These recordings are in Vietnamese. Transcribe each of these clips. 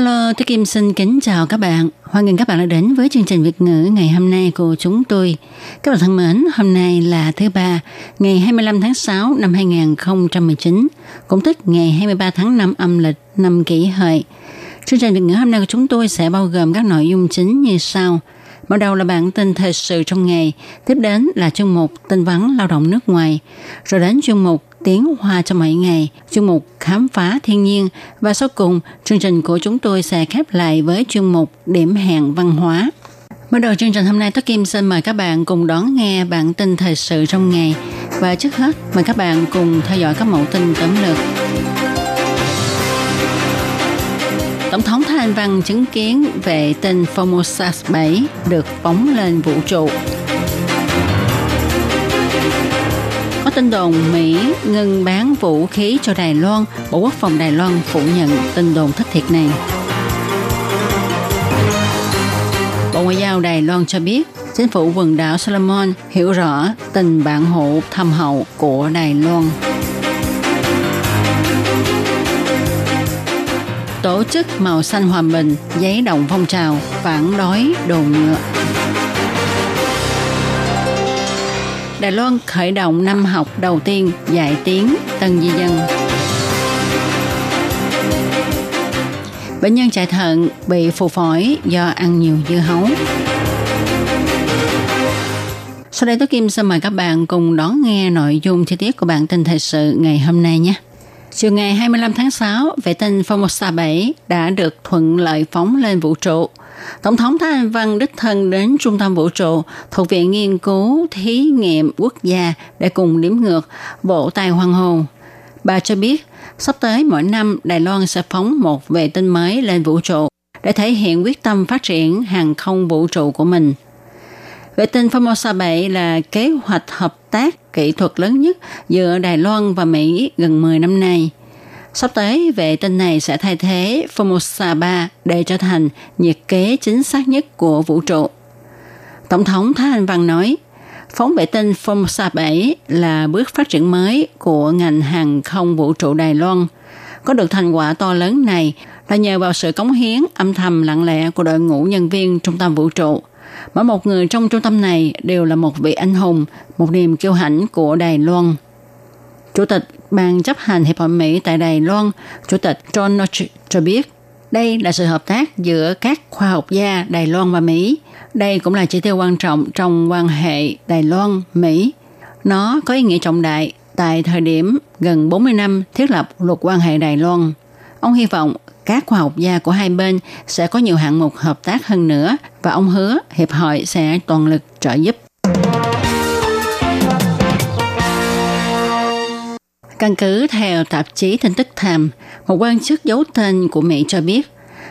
Hello, tôi Kim xin kính chào các bạn. Hoan nghênh các bạn đã đến với chương trình Việt ngữ ngày hôm nay của chúng tôi. Các bạn thân mến, hôm nay là thứ ba, ngày 25 tháng 6 năm 2019, cũng tức ngày 23 tháng 5 âm lịch năm kỷ hợi. Chương trình Việt ngữ hôm nay của chúng tôi sẽ bao gồm các nội dung chính như sau. Mở đầu là bản tin thời sự trong ngày, tiếp đến là chương mục tin vắn lao động nước ngoài, rồi đến chương mục tiếng hoa cho mỗi ngày, chuyên mục khám phá thiên nhiên và sau cùng chương trình của chúng tôi sẽ khép lại với chuyên mục điểm hẹn văn hóa. Mở đầu chương trình hôm nay, tôi Kim xin mời các bạn cùng đón nghe bản tin thời sự trong ngày. Và trước hết, mời các bạn cùng theo dõi các mẫu tin tóm lược. Tổng thống Thái Anh Văn chứng kiến vệ tinh Formosa 7 được phóng lên vũ trụ. Tin đồn Mỹ ngừng bán vũ khí cho Đài Loan, Bộ Quốc phòng Đài Loan phủ nhận tin đồn thất thiệt này. Bộ Ngoại giao Đài Loan cho biết, chính phủ quần đảo Solomon hiểu rõ tình bạn hộ thâm hậu của Đài Loan. Tổ chức Màu Xanh Hòa Bình giấy động phong trào phản đối đồ nhựa. Đài Loan khởi động năm học đầu tiên dạy tiếng Tân Di Dân. Bệnh nhân chạy thận bị phù phổi do ăn nhiều dưa hấu. Sau đây tôi Kim xin mời các bạn cùng đón nghe nội dung chi tiết của bản tin thời sự ngày hôm nay nhé. Chiều ngày 25 tháng 6, vệ tinh Formosa 7 đã được thuận lợi phóng lên vũ trụ. Tổng thống Thái Anh Văn đích thân đến Trung tâm Vũ trụ thuộc Viện Nghiên cứu Thí nghiệm Quốc gia để cùng điểm ngược bộ tài hoàng hồn. Bà cho biết, sắp tới mỗi năm Đài Loan sẽ phóng một vệ tinh mới lên vũ trụ để thể hiện quyết tâm phát triển hàng không vũ trụ của mình. Vệ tinh Formosa 7 là kế hoạch hợp tác kỹ thuật lớn nhất giữa Đài Loan và Mỹ gần 10 năm nay. Sắp tới, vệ tinh này sẽ thay thế Formosa 3 để trở thành nhiệt kế chính xác nhất của vũ trụ. Tổng thống Thái Anh Văn nói, phóng vệ tinh Formosa 7 là bước phát triển mới của ngành hàng không vũ trụ Đài Loan. Có được thành quả to lớn này là nhờ vào sự cống hiến âm thầm lặng lẽ của đội ngũ nhân viên trung tâm vũ trụ. Mỗi một người trong trung tâm này đều là một vị anh hùng, một niềm kiêu hãnh của Đài Loan. Chủ tịch Ban chấp hành Hiệp hội Mỹ tại Đài Loan, Chủ tịch John Notch cho biết, đây là sự hợp tác giữa các khoa học gia Đài Loan và Mỹ. Đây cũng là chỉ tiêu quan trọng trong quan hệ Đài Loan-Mỹ. Nó có ý nghĩa trọng đại tại thời điểm gần 40 năm thiết lập luật quan hệ Đài Loan. Ông hy vọng các khoa học gia của hai bên sẽ có nhiều hạng mục hợp tác hơn nữa và ông hứa Hiệp hội sẽ toàn lực trợ giúp. Căn cứ theo tạp chí tin tức Time, một quan chức giấu tên của Mỹ cho biết,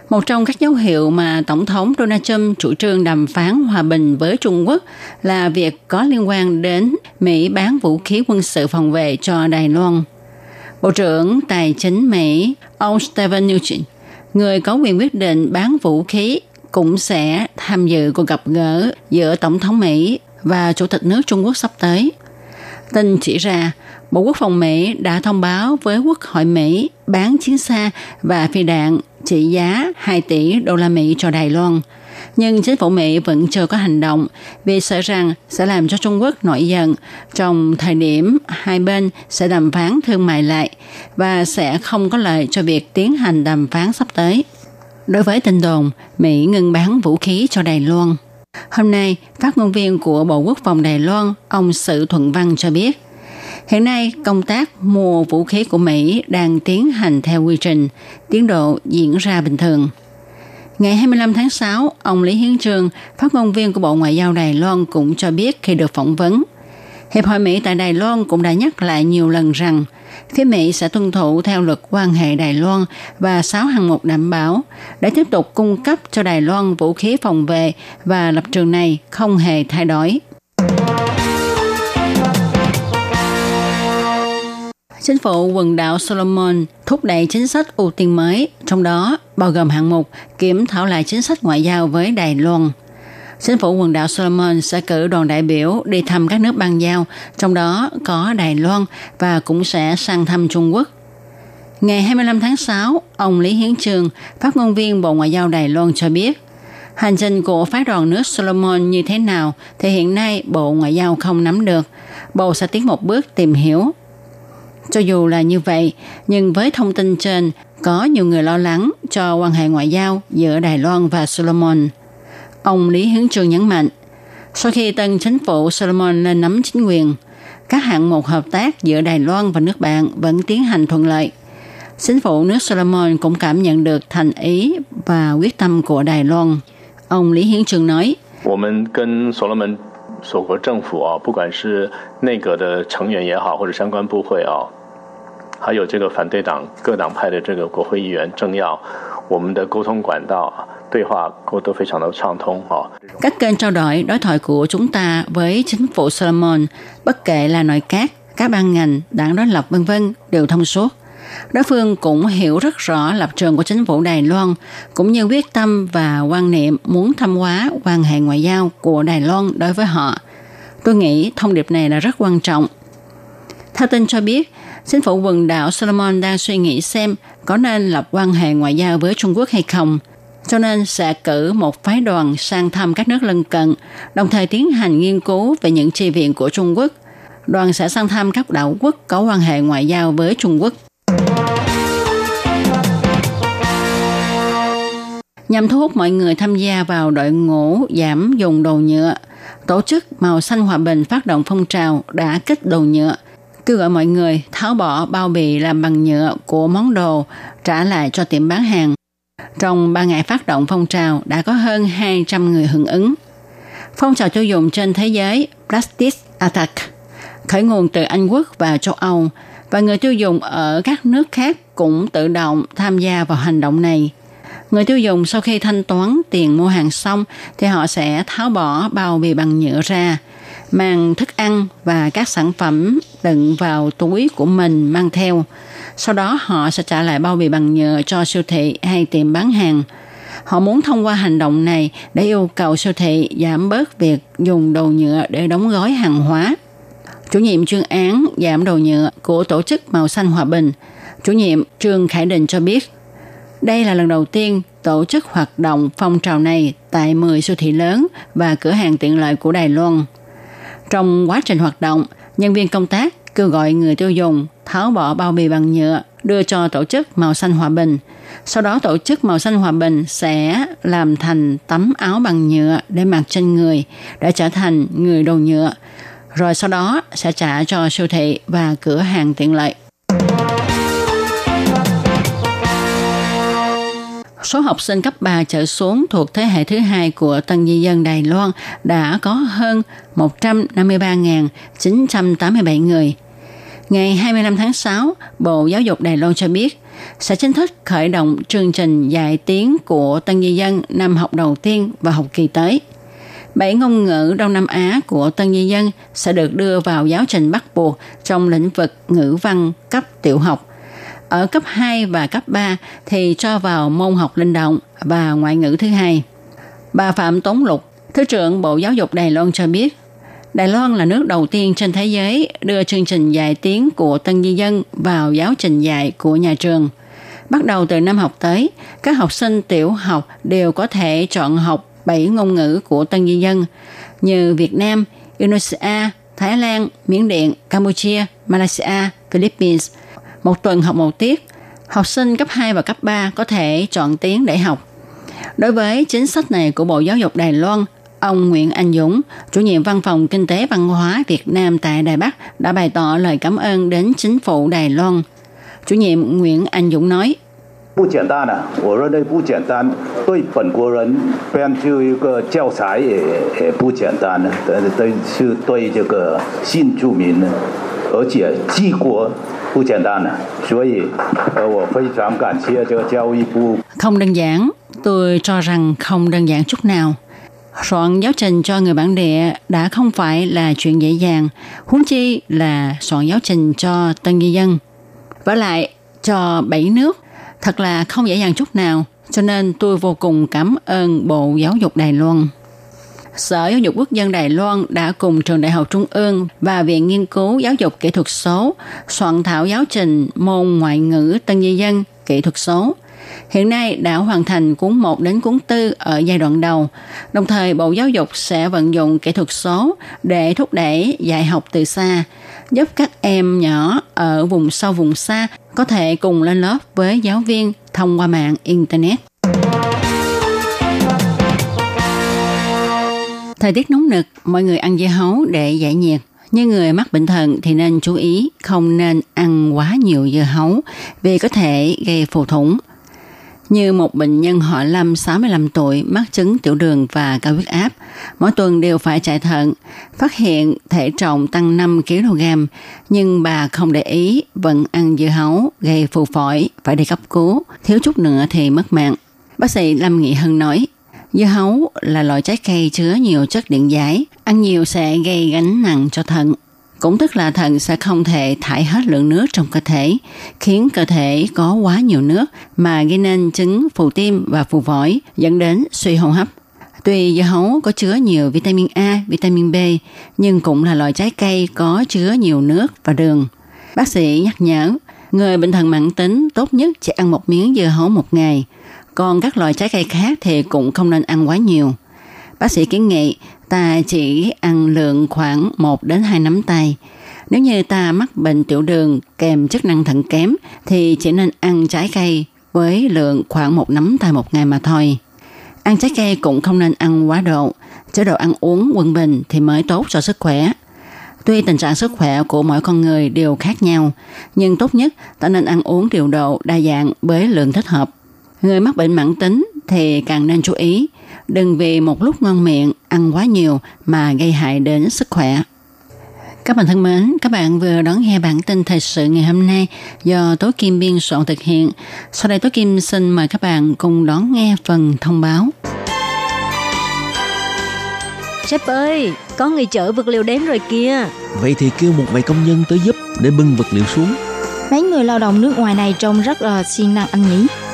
một trong các dấu hiệu mà Tổng thống Donald Trump chủ trương đàm phán hòa bình với Trung Quốc là việc có liên quan đến Mỹ bán vũ khí quân sự phòng vệ cho Đài Loan. Bộ trưởng Tài chính Mỹ, ông Stephen Mnuchin, người có quyền quyết định bán vũ khí, cũng sẽ tham dự cuộc gặp gỡ giữa Tổng thống Mỹ và Chủ tịch nước Trung Quốc sắp tới. Tin chỉ ra, Bộ Quốc phòng Mỹ đã thông báo với Quốc hội Mỹ bán chiến xa và phi đạn trị giá 2 tỷ đô la Mỹ cho Đài Loan. Nhưng chính phủ Mỹ vẫn chưa có hành động vì sợ rằng sẽ làm cho Trung Quốc nổi giận trong thời điểm hai bên sẽ đàm phán thương mại lại và sẽ không có lợi cho việc tiến hành đàm phán sắp tới. Đối với tin đồn, Mỹ ngừng bán vũ khí cho Đài Loan. Hôm nay, phát ngôn viên của Bộ Quốc phòng Đài Loan, ông Sự Thuận Văn cho biết, Hiện nay, công tác mua vũ khí của Mỹ đang tiến hành theo quy trình, tiến độ diễn ra bình thường. Ngày 25 tháng 6, ông Lý Hiến Trường, phát ngôn viên của Bộ Ngoại giao Đài Loan cũng cho biết khi được phỏng vấn, Hiệp hội Mỹ tại Đài Loan cũng đã nhắc lại nhiều lần rằng phía Mỹ sẽ tuân thủ theo luật quan hệ Đài Loan và 6 hạng mục đảm bảo để tiếp tục cung cấp cho Đài Loan vũ khí phòng vệ và lập trường này không hề thay đổi. Chính phủ quần đảo Solomon thúc đẩy chính sách ưu tiên mới, trong đó bao gồm hạng mục kiểm thảo lại chính sách ngoại giao với Đài Loan. Chính phủ quần đảo Solomon sẽ cử đoàn đại biểu đi thăm các nước bang giao, trong đó có Đài Loan và cũng sẽ sang thăm Trung Quốc. Ngày 25 tháng 6, ông Lý Hiến Trường, phát ngôn viên Bộ Ngoại giao Đài Loan cho biết, hành trình của phái đoàn nước Solomon như thế nào thì hiện nay Bộ Ngoại giao không nắm được. Bộ sẽ tiến một bước tìm hiểu. Cho dù là như vậy, nhưng với thông tin trên, có nhiều người lo lắng cho quan hệ ngoại giao giữa Đài Loan và Solomon. Ông Lý Hướng Trường nhấn mạnh, sau khi tân chính phủ Solomon lên nắm chính quyền, các hạng mục hợp tác giữa Đài Loan và nước bạn vẫn tiến hành thuận lợi. Chính phủ nước Solomon cũng cảm nhận được thành ý và quyết tâm của Đài Loan. Ông Lý Hiến Trường nói, 我们跟所罗门所国政府啊，不管是内阁的成员也好，或者相关部会啊，还有这个反对党各党派的这个国会议员、政要，我们的沟通管道啊。 các kênh trao đổi đối thoại của chúng ta với chính phủ Solomon, bất kể là nội các, các ban ngành, đảng đối lập vân vân đều thông suốt. Đối phương cũng hiểu rất rõ lập trường của chính phủ Đài Loan, cũng như quyết tâm và quan niệm muốn thâm hóa quan hệ ngoại giao của Đài Loan đối với họ. Tôi nghĩ thông điệp này là rất quan trọng. Theo tin cho biết, chính phủ quần đảo Solomon đang suy nghĩ xem có nên lập quan hệ ngoại giao với Trung Quốc hay không – cho nên sẽ cử một phái đoàn sang thăm các nước lân cận, đồng thời tiến hành nghiên cứu về những tri viện của Trung Quốc. Đoàn sẽ sang thăm các đảo quốc có quan hệ ngoại giao với Trung Quốc. Nhằm thu hút mọi người tham gia vào đội ngũ giảm dùng đồ nhựa, tổ chức Màu Xanh Hòa Bình phát động phong trào đã kích đồ nhựa, kêu gọi mọi người tháo bỏ bao bì làm bằng nhựa của món đồ trả lại cho tiệm bán hàng trong 3 ngày phát động phong trào đã có hơn 200 người hưởng ứng. Phong trào tiêu dùng trên thế giới Plastic Attack khởi nguồn từ Anh Quốc và châu Âu và người tiêu dùng ở các nước khác cũng tự động tham gia vào hành động này. Người tiêu dùng sau khi thanh toán tiền mua hàng xong thì họ sẽ tháo bỏ bao bì bằng nhựa ra, mang thức ăn và các sản phẩm đựng vào túi của mình mang theo – sau đó họ sẽ trả lại bao bì bằng nhựa cho siêu thị hay tiệm bán hàng. Họ muốn thông qua hành động này để yêu cầu siêu thị giảm bớt việc dùng đồ nhựa để đóng gói hàng hóa. Chủ nhiệm chuyên án giảm đồ nhựa của tổ chức Màu Xanh Hòa Bình, chủ nhiệm Trương Khải Định cho biết, đây là lần đầu tiên tổ chức hoạt động phong trào này tại 10 siêu thị lớn và cửa hàng tiện lợi của Đài Loan. Trong quá trình hoạt động, nhân viên công tác kêu gọi người tiêu dùng tháo bỏ bao bì bằng nhựa đưa cho tổ chức Màu Xanh Hòa Bình. Sau đó tổ chức Màu Xanh Hòa Bình sẽ làm thành tấm áo bằng nhựa để mặc trên người để trở thành người đồ nhựa. Rồi sau đó sẽ trả cho siêu thị và cửa hàng tiện lợi. Số học sinh cấp 3 trở xuống thuộc thế hệ thứ hai của tân di dân Đài Loan đã có hơn 153.987 người. Ngày 25 tháng 6, Bộ Giáo dục Đài Loan cho biết sẽ chính thức khởi động chương trình dạy tiếng của tân di dân năm học đầu tiên và học kỳ tới. Bảy ngôn ngữ Đông Nam Á của tân di dân sẽ được đưa vào giáo trình bắt buộc trong lĩnh vực ngữ văn cấp tiểu học. Ở cấp 2 và cấp 3 thì cho vào môn học linh động và ngoại ngữ thứ hai. Bà Phạm Tống Lục, Thứ trưởng Bộ Giáo dục Đài Loan cho biết, Đài Loan là nước đầu tiên trên thế giới đưa chương trình dạy tiếng của tân di dân vào giáo trình dạy của nhà trường. Bắt đầu từ năm học tới, các học sinh tiểu học đều có thể chọn học 7 ngôn ngữ của tân di dân như Việt Nam, Indonesia, Thái Lan, Miến Điện, Campuchia, Malaysia, Philippines Một tuần học một tiết, học sinh cấp 2 và cấp 3 có thể chọn tiếng để học. Đối với chính sách này của Bộ Giáo dục Đài Loan, Ông Nguyễn Anh Dũng, chủ nhiệm văn phòng kinh tế văn hóa Việt Nam tại Đài Bắc đã bày tỏ lời cảm ơn đến chính phủ Đài Loan. Chủ nhiệm Nguyễn Anh Dũng nói, 不简单的，我认为不简单，对本国人编就一个教材也也不简单的，对对是对这个新住民呢， 而且治国不简单的，所以呃，我非常感谢这个教育部。 Không đơn giản, tôi cho rằng không đơn giản chút nào. Soạn giáo trình cho người bản địa đã không phải là chuyện dễ dàng, huống chi là soạn giáo trình cho tân di dân. Và lại, cho bảy nước, thật là không dễ dàng chút nào, cho nên tôi vô cùng cảm ơn Bộ Giáo dục Đài Loan. Sở Giáo dục Quốc dân Đài Loan đã cùng Trường Đại học Trung ương và Viện Nghiên cứu Giáo dục Kỹ thuật số soạn thảo giáo trình môn ngoại ngữ tân di dân kỹ thuật số. Hiện nay đã hoàn thành cuốn 1 đến cuốn 4 ở giai đoạn đầu. Đồng thời Bộ Giáo dục sẽ vận dụng kỹ thuật số để thúc đẩy dạy học từ xa, giúp các em nhỏ ở vùng sâu vùng xa có thể cùng lên lớp với giáo viên thông qua mạng Internet. Thời tiết nóng nực, mọi người ăn dưa hấu để giải nhiệt. Như người mắc bệnh thận thì nên chú ý không nên ăn quá nhiều dưa hấu vì có thể gây phù thủng. Như một bệnh nhân họ Lâm 65 tuổi mắc chứng tiểu đường và cao huyết áp, mỗi tuần đều phải chạy thận, phát hiện thể trọng tăng 5 kg, nhưng bà không để ý vẫn ăn dưa hấu gây phù phổi, phải đi cấp cứu, thiếu chút nữa thì mất mạng. Bác sĩ Lâm Nghị Hân nói, Dưa hấu là loại trái cây chứa nhiều chất điện giải, ăn nhiều sẽ gây gánh nặng cho thận. Cũng tức là thận sẽ không thể thải hết lượng nước trong cơ thể, khiến cơ thể có quá nhiều nước mà gây nên chứng phù tim và phù phổi, dẫn đến suy hô hấp. Tuy dưa hấu có chứa nhiều vitamin A, vitamin B, nhưng cũng là loại trái cây có chứa nhiều nước và đường. Bác sĩ nhắc nhở, người bệnh thận mãn tính tốt nhất chỉ ăn một miếng dưa hấu một ngày – còn các loại trái cây khác thì cũng không nên ăn quá nhiều. Bác sĩ kiến nghị ta chỉ ăn lượng khoảng 1 đến 2 nắm tay. Nếu như ta mắc bệnh tiểu đường kèm chức năng thận kém thì chỉ nên ăn trái cây với lượng khoảng một nắm tay một ngày mà thôi. Ăn trái cây cũng không nên ăn quá độ. Chế độ ăn uống quân bình thì mới tốt cho sức khỏe. Tuy tình trạng sức khỏe của mỗi con người đều khác nhau, nhưng tốt nhất ta nên ăn uống điều độ đa dạng với lượng thích hợp. Người mắc bệnh mãn tính thì càng nên chú ý, đừng vì một lúc ngon miệng ăn quá nhiều mà gây hại đến sức khỏe. Các bạn thân mến, các bạn vừa đón nghe bản tin thời sự ngày hôm nay do Tố Kim biên soạn thực hiện. Sau đây Tố Kim xin mời các bạn cùng đón nghe phần thông báo. Sếp ơi, có người chở vật liệu đến rồi kìa. Vậy thì kêu một vài công nhân tới giúp để bưng vật liệu xuống. Mấy người lao động nước ngoài này trông rất là siêng năng anh nhỉ?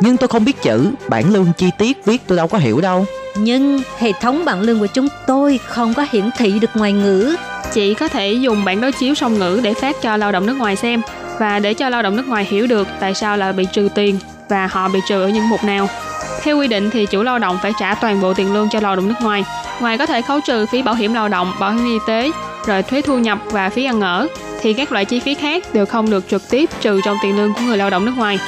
Nhưng tôi không biết chữ, bản lương chi tiết viết tôi đâu có hiểu đâu. Nhưng hệ thống bảng lương của chúng tôi không có hiển thị được ngoài ngữ. Chị có thể dùng bản đối chiếu song ngữ để phát cho lao động nước ngoài xem và để cho lao động nước ngoài hiểu được tại sao là bị trừ tiền và họ bị trừ ở những mục nào. Theo quy định thì chủ lao động phải trả toàn bộ tiền lương cho lao động nước ngoài. Ngoài có thể khấu trừ phí bảo hiểm lao động, bảo hiểm y tế, rồi thuế thu nhập và phí ăn ở, thì các loại chi phí khác đều không được trực tiếp trừ trong tiền lương của người lao động nước ngoài.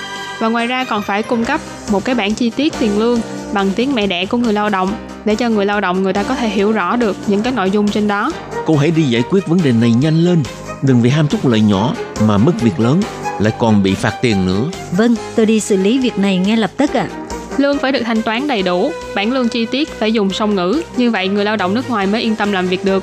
Và ngoài ra còn phải cung cấp một cái bản chi tiết tiền lương bằng tiếng mẹ đẻ của người lao động để cho người lao động người ta có thể hiểu rõ được những cái nội dung trên đó. Cô hãy đi giải quyết vấn đề này nhanh lên. Đừng vì ham chút lợi nhỏ mà mất việc lớn, lại còn bị phạt tiền nữa. Vâng, tôi đi xử lý việc này ngay lập tức ạ. À. Lương phải được thanh toán đầy đủ, bản lương chi tiết phải dùng song ngữ, như vậy người lao động nước ngoài mới yên tâm làm việc được.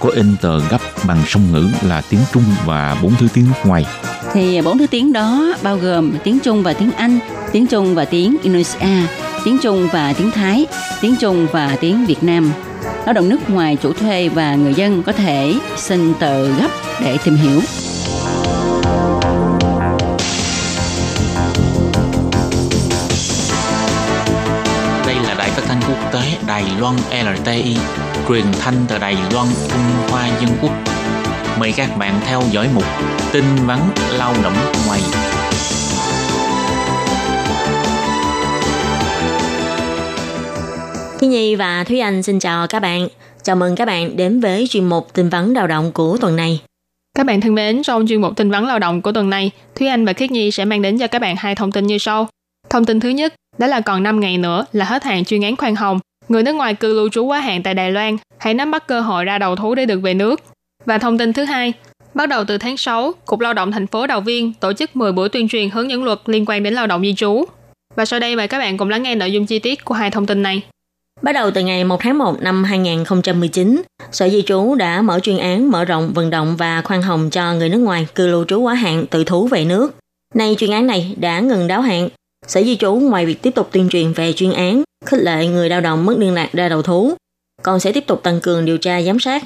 có in tờ gấp bằng song ngữ là tiếng Trung và bốn thứ tiếng nước ngoài. Thì bốn thứ tiếng đó bao gồm tiếng Trung và tiếng Anh, tiếng Trung và tiếng Indonesia, tiếng Trung và tiếng Thái, tiếng Trung và tiếng Việt Nam. Lao động nước ngoài chủ thuê và người dân có thể xin tờ gấp để tìm hiểu. Đây là đài phát thanh quốc tế Đài Loan LTI, truyền thanh từ Đài Loan, Trung Hoa Dân Quốc. Mời các bạn theo dõi mục tin vắn lao động ngoài. Thiên Nhi và Thúy Anh xin chào các bạn. Chào mừng các bạn đến với chuyên mục tin vắn lao động của tuần này. Các bạn thân mến, trong chuyên mục tin vắn lao động của tuần này, Thúy Anh và Khiết Nhi sẽ mang đến cho các bạn hai thông tin như sau. Thông tin thứ nhất, đó là còn 5 ngày nữa là hết hạn chuyên án khoan hồng. Người nước ngoài cư lưu trú quá hạn tại Đài Loan, hãy nắm bắt cơ hội ra đầu thú để được về nước. Và thông tin thứ hai, bắt đầu từ tháng 6, Cục Lao động thành phố Đào Viên tổ chức 10 buổi tuyên truyền hướng dẫn luật liên quan đến lao động di trú. Và sau đây mời các bạn cùng lắng nghe nội dung chi tiết của hai thông tin này. Bắt đầu từ ngày 1 tháng 1 năm 2019, Sở Di trú đã mở chuyên án mở rộng vận động và khoan hồng cho người nước ngoài cư lưu trú quá hạn tự thú về nước. Nay chuyên án này đã ngừng đáo hạn. Sở Di trú ngoài việc tiếp tục tuyên truyền về chuyên án, khích lệ người lao động mất liên lạc ra đầu thú, còn sẽ tiếp tục tăng cường điều tra giám sát.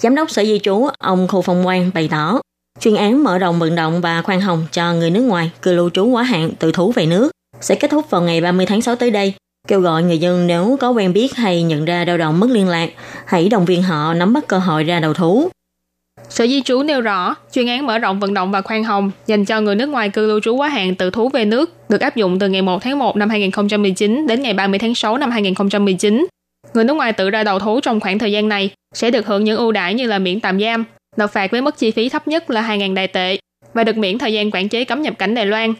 Giám đốc Sở Di trú ông Khu Phong Quang bày tỏ, chuyên án mở rộng vận động và khoan hồng cho người nước ngoài cư lưu trú quá hạn tự thú về nước sẽ kết thúc vào ngày 30 tháng 6 tới đây kêu gọi người dân nếu có quen biết hay nhận ra lao động mất liên lạc, hãy động viên họ nắm bắt cơ hội ra đầu thú. Sở Di trú nêu rõ, chuyên án mở rộng vận động và khoan hồng dành cho người nước ngoài cư lưu trú quá hạn tự thú về nước được áp dụng từ ngày 1 tháng 1 năm 2019 đến ngày 30 tháng 6 năm 2019. Người nước ngoài tự ra đầu thú trong khoảng thời gian này sẽ được hưởng những ưu đãi như là miễn tạm giam, nộp phạt với mức chi phí thấp nhất là 2.000 đài tệ và được miễn thời gian quản chế cấm nhập cảnh Đài Loan.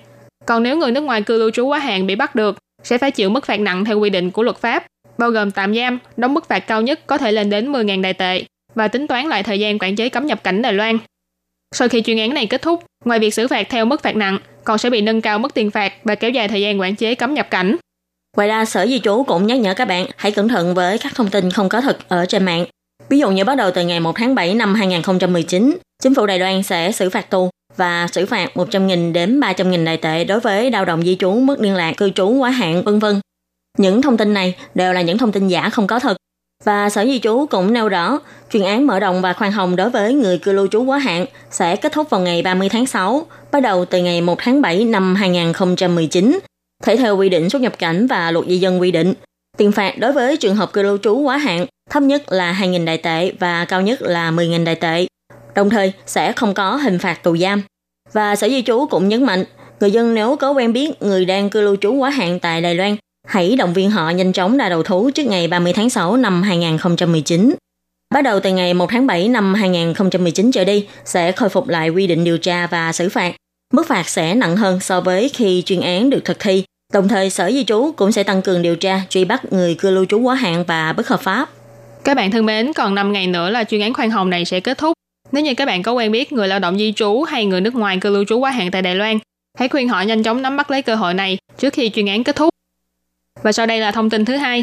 Còn nếu người nước ngoài cư lưu trú quá hạn bị bắt được sẽ phải chịu mức phạt nặng theo quy định của luật pháp, bao gồm tạm giam, đóng mức phạt cao nhất có thể lên đến 10.000 đài tệ và tính toán lại thời gian quản chế cấm nhập cảnh Đài Loan. Sau khi chuyên án này kết thúc, ngoài việc xử phạt theo mức phạt nặng, còn sẽ bị nâng cao mức tiền phạt và kéo dài thời gian quản chế cấm nhập cảnh. Ngoài ra, Sở Di trú cũng nhắc nhở các bạn hãy cẩn thận với các thông tin không có thật ở trên mạng. Ví dụ như bắt đầu từ ngày 1 tháng 7 năm 2019, chính phủ Đài Loan sẽ xử phạt tù và xử phạt 100.000 đến 300.000 đại tệ đối với lao động di trú mất liên lạc cư trú quá hạn vân vân. Những thông tin này đều là những thông tin giả không có thật. Và Sở Di trú cũng nêu rõ, chuyên án mở rộng và khoan hồng đối với người cư lưu trú quá hạn sẽ kết thúc vào ngày 30 tháng 6, bắt đầu từ ngày 1 tháng 7 năm 2019, thể theo quy định xuất nhập cảnh và luật di dân quy định. Tiền phạt đối với trường hợp cư lưu trú quá hạn thấp nhất là 2.000 đại tệ và cao nhất là 10.000 đại tệ đồng thời sẽ không có hình phạt tù giam. Và Sở Di trú cũng nhấn mạnh, người dân nếu có quen biết người đang cư lưu trú quá hạn tại Đài Loan, hãy động viên họ nhanh chóng ra đầu thú trước ngày 30 tháng 6 năm 2019. Bắt đầu từ ngày 1 tháng 7 năm 2019 trở đi, sẽ khôi phục lại quy định điều tra và xử phạt. Mức phạt sẽ nặng hơn so với khi chuyên án được thực thi. Đồng thời, Sở Di trú cũng sẽ tăng cường điều tra, truy bắt người cư lưu trú quá hạn và bất hợp pháp. Các bạn thân mến, còn 5 ngày nữa là chuyên án khoan hồng này sẽ kết thúc. Nếu như các bạn có quen biết người lao động di trú hay người nước ngoài cư lưu trú quá hạn tại Đài Loan, hãy khuyên họ nhanh chóng nắm bắt lấy cơ hội này trước khi chuyên án kết thúc. Và sau đây là thông tin thứ hai.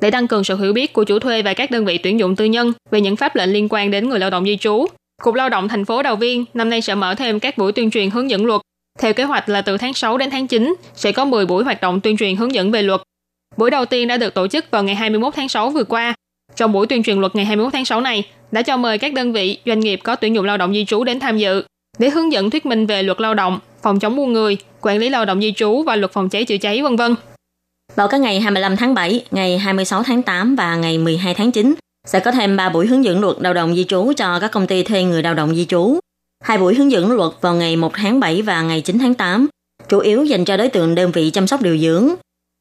Để tăng cường sự hiểu biết của chủ thuê và các đơn vị tuyển dụng tư nhân về những pháp lệnh liên quan đến người lao động di trú, Cục Lao động thành phố Đào Viên năm nay sẽ mở thêm các buổi tuyên truyền hướng dẫn luật. Theo kế hoạch là từ tháng 6 đến tháng 9 sẽ có 10 buổi hoạt động tuyên truyền hướng dẫn về luật. Buổi đầu tiên đã được tổ chức vào ngày 21 tháng 6 vừa qua. Trong buổi tuyên truyền luật ngày 21 tháng 6 này, đã cho mời các đơn vị, doanh nghiệp có tuyển dụng lao động di trú đến tham dự để hướng dẫn thuyết minh về luật lao động, phòng chống buôn người, quản lý lao động di trú và luật phòng cháy chữa cháy vân vân. Vào các ngày 25 tháng 7, ngày 26 tháng 8 và ngày 12 tháng 9 sẽ có thêm 3 buổi hướng dẫn luật lao động di trú cho các công ty thuê người lao động di trú. Hai buổi hướng dẫn luật vào ngày 1 tháng 7 và ngày 9 tháng 8, chủ yếu dành cho đối tượng đơn vị chăm sóc điều dưỡng,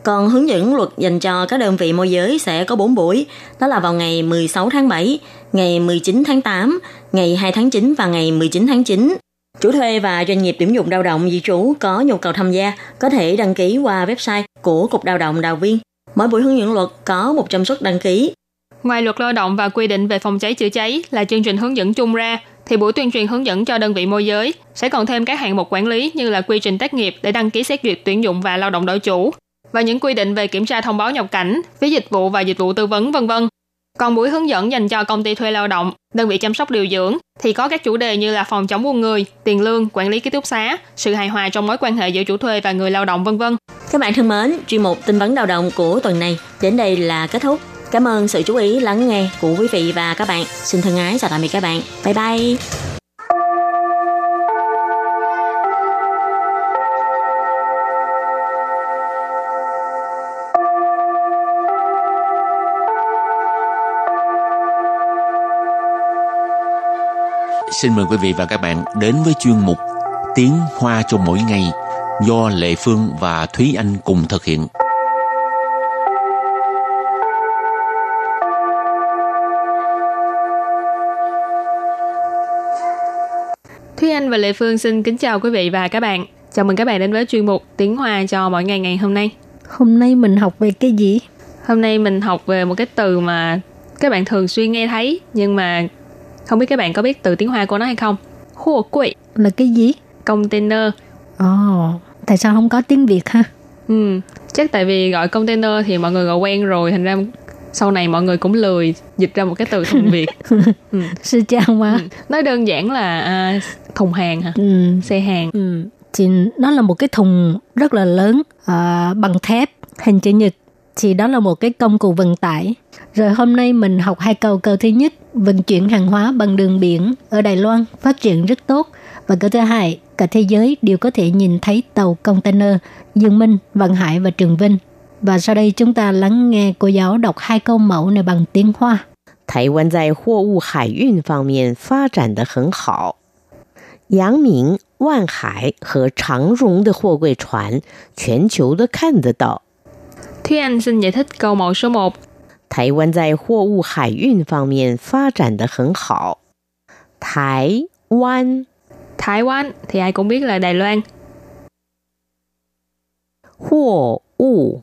còn hướng dẫn luật dành cho các đơn vị môi giới sẽ có 4 buổi, đó là vào ngày 16 tháng 7, ngày 19 tháng 8, ngày 2 tháng 9 và ngày 19 tháng 9. Chủ thuê và doanh nghiệp tuyển dụng lao động di trú có nhu cầu tham gia có thể đăng ký qua website của Cục Lao động Đào Viên. Mỗi buổi hướng dẫn luật có 100 suất đăng ký. Ngoài luật lao động và quy định về phòng cháy chữa cháy là chương trình hướng dẫn chung ra, thì buổi tuyên truyền hướng dẫn cho đơn vị môi giới sẽ còn thêm các hạng mục quản lý như là quy trình tác nghiệp để đăng ký xét duyệt tuyển dụng và lao động đổi chủ, và những quy định về kiểm tra thông báo nhập cảnh, phí dịch vụ và dịch vụ tư vấn vân vân. Còn buổi hướng dẫn dành cho công ty thuê lao động, đơn vị chăm sóc điều dưỡng thì có các chủ đề như là phòng chống buôn người, tiền lương, quản lý ký túc xá, sự hài hòa trong mối quan hệ giữa chủ thuê và người lao động vân vân. Các bạn thân mến, chuyên mục tin vấn lao động của tuần này đến đây là kết thúc. Cảm ơn sự chú ý lắng nghe của quý vị và các bạn. Xin thân ái chào tạm biệt các bạn. Bye bye. Xin mời quý vị và các bạn đến với chuyên mục Tiếng Hoa cho mỗi ngày do Lệ Phương và Thúy Anh cùng thực hiện. Thúy Anh và Lệ Phương xin kính chào quý vị và các bạn. Chào mừng các bạn đến với chuyên mục Tiếng Hoa cho mỗi ngày ngày hôm nay. Hôm nay mình học về cái gì? Hôm nay mình học về một cái từ mà các bạn thường xuyên nghe thấy nhưng mà không biết các bạn có biết từ tiếng Hoa của nó hay không? Hô quỵ Là cái gì? container. Ồ, tại sao không có tiếng Việt ha? Ừ, chắc tại vì gọi container thì mọi người gọi quen rồi thành ra sau này mọi người cũng lười dịch ra một cái từ thuần Việt. Ừ. Sư chào mà. Ừ. Nói đơn giản là à, thùng hàng hả? Ừ. Xe hàng. Ừ. Thì nó là một cái thùng rất là lớn à, bằng thép hình chữ nhật thì đó là một cái công cụ vận tải. Rồi hôm nay mình học hai câu. Câu thứ nhất, vận chuyển hàng hóa bằng đường biển ở Đài Loan phát triển rất tốt. Và câu thứ hai, cả thế giới đều có thể nhìn thấy tàu container Dương Minh, Vận Hải và Trường Vinh. Và sau đây chúng ta lắng nghe cô giáo đọc hai câu mẫu này bằng tiếng Hoa. 台湾在货物海运方面发展的很好。阳明、万海和长荣的货柜船，全球都看得到。 Thúy Anh xin giải thích câu mẫu số 1. 台湾在货物海运方面发展的很好。台湾 Thái Quan thì ai cũng biết là Đài Loan. 货物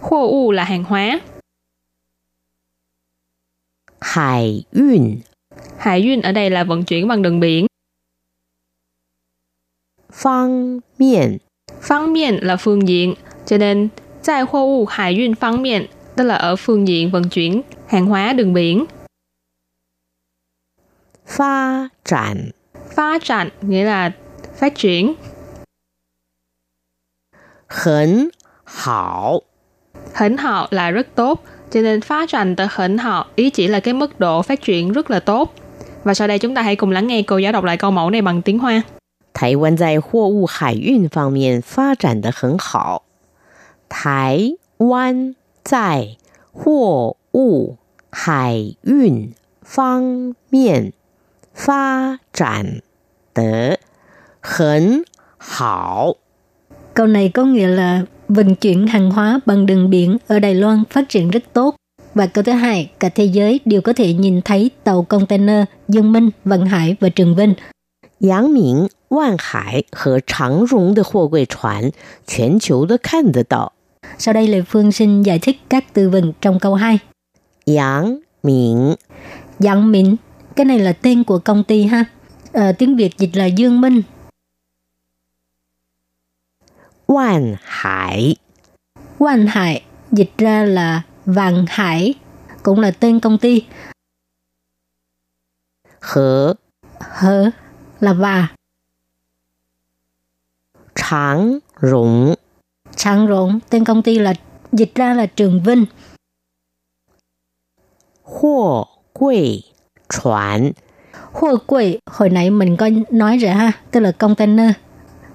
Khô u là hàng hóa. 海运 Hải duyên ở đây là vận chuyển bằng đường biển. 方面 Phương miện là phương diện, cho nên tại khô u hải duyên phương miện tức là ở phương diện vận chuyển hàng hóa đường biển. 发展 Phát triển nghĩa là phát triển. 很好。 Hỉnh họ là rất tốt, cho nên phát triển từ hỉnh họ ý chỉ là cái mức độ phát triển rất là tốt. Và sau đây chúng ta hãy cùng lắng nghe cô giáo đọc lại câu mẫu này bằng tiếng Hoa. 台湾在货物海运方面发展的很好。 台湾在货物海运方面发展的很好。 Câu này có nghĩa là vận chuyển hàng hóa bằng đường biển ở Đài Loan phát triển rất tốt. Và câu thứ hai, cả thế giới đều có thể nhìn thấy tàu container Dương Minh, Vận Hải và Trường Vinh. 阳明、万海和长荣的货柜船，全球都看得到。 sau đây Lê Phương xin giải thích các từ vựng trong câu 2. Giảng Miễn Giảng Miễn, cái này là tên của công ty ha. À, tiếng Việt dịch là Dương Minh. Quan Hải Quan Hải, dịch ra là Vàng Hải, cũng là tên công ty. Hờ Hờ là và. Tráng Rụng Trạng Rộng, tên công ty là dịch ra là Trường Vinh. Hồ Quỳ Chuẩn Hồ Quỳ, hồi nãy mình có nói rồi ha, tức là container.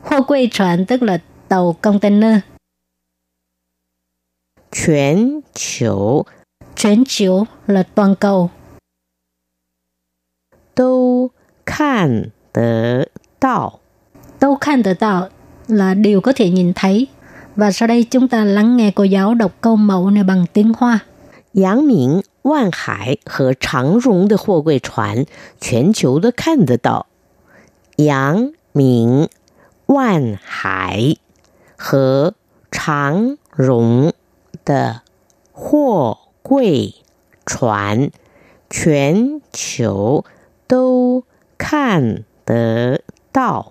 Hồ Quỳ Chuẩn tức là tàu container. Chuyển chiều Chuyển chiều là toàn cầu. Đâu khan đỡ đạo Đâu khan đỡ đạo là điều có thể nhìn thấy. Và sau đây chúng ta lắng nghe cô giáo đọc câu mẫu này bằng tiếng Hoa. Yang Ming, Wan Hải và Tràng Rung de Huo Gui Chuan, Quan Chiu de Kan de Dao. Yang Ming, Wan Hải và Tràng Rung de Huo Gui Chuan, Quan Chiu de Kan de Dao.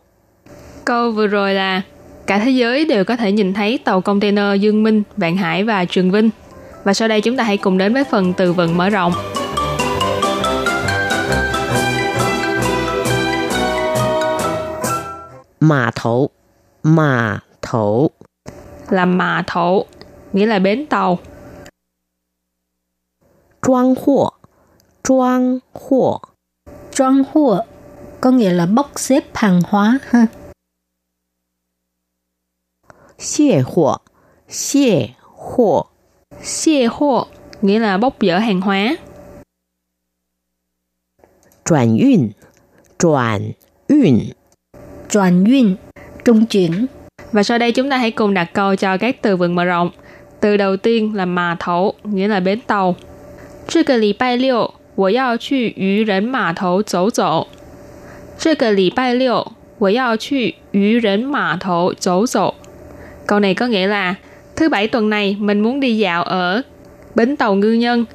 Câu vừa rồi là Cả thế giới đều có thể nhìn thấy tàu container Dương Minh, Vạn Hải và Trường Vinh. Và sau đây chúng ta hãy cùng đến với phần từ vựng mở rộng. Mã thổ Mã thổ Là mã thổ, nghĩa là bến tàu. Trang hộ Trang hộ Trang hộ có nghĩa là bốc xếp hàng hóa ha. 卸货，卸货， Xie hô, nghĩa là bốc dỡ hàng hóa. 转运，转运， Tròn duyên, trung chuyển. Và sau đây chúng ta hãy cùng đặt câu cho các từ vựng mở rộng. Từ đầu tiên là mà thấu, nghĩa là bến tàu. 这个礼拜六我要去渔人码头走走。这个礼拜六我要去渔人码头走走。 Câu này có nghĩa là thứ bảy tuần này mình muốn đi dạo ở bến tàu ngư nhân.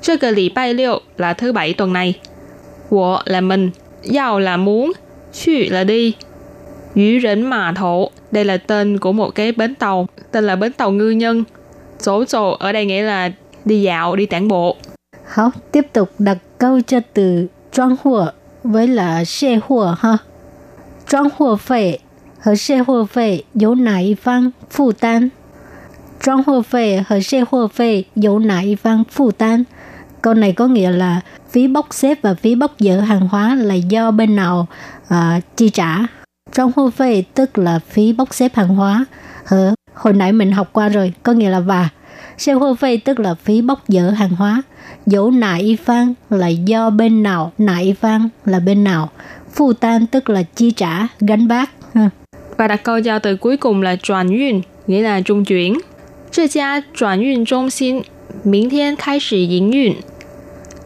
这个礼拜六 là thứ bảy tuần này. 我 là mình, 要 là muốn, 去 là đi. Yu Rỉnh Mà Thổ, đây là tên của một cái bến tàu, tên là bến tàu ngư nhân. Chỗ chỗ ở đây nghĩa là đi dạo, đi tản bộ. Hảo, tiếp tục đặt câu cho từ trang hua với là xe hua ha. Trang hua phê và xe hua phê 由哪一方负担？装货费和卸货费由哪一方负担？Câu này có nghĩa là phí bốc xếp và phí bốc dỡ hàng hóa là do bên nào à, chi trả. Trong hô phê tức là phí bốc xếp hàng hóa. Hờ, hồi nãy mình học qua rồi, có nghĩa là và. Xe hô phê tức là phí bốc dỡ hàng hóa. Dẫu nại phan là do bên nào, nại phan là bên nào. Phụ tan tức là chi trả, gánh vác. và đặt câu giao từ cuối cùng là chuyển yun, nghĩa là trung chuyển. Zhe gia chuyển yun trung xin, minh thiên khai sử yến yun.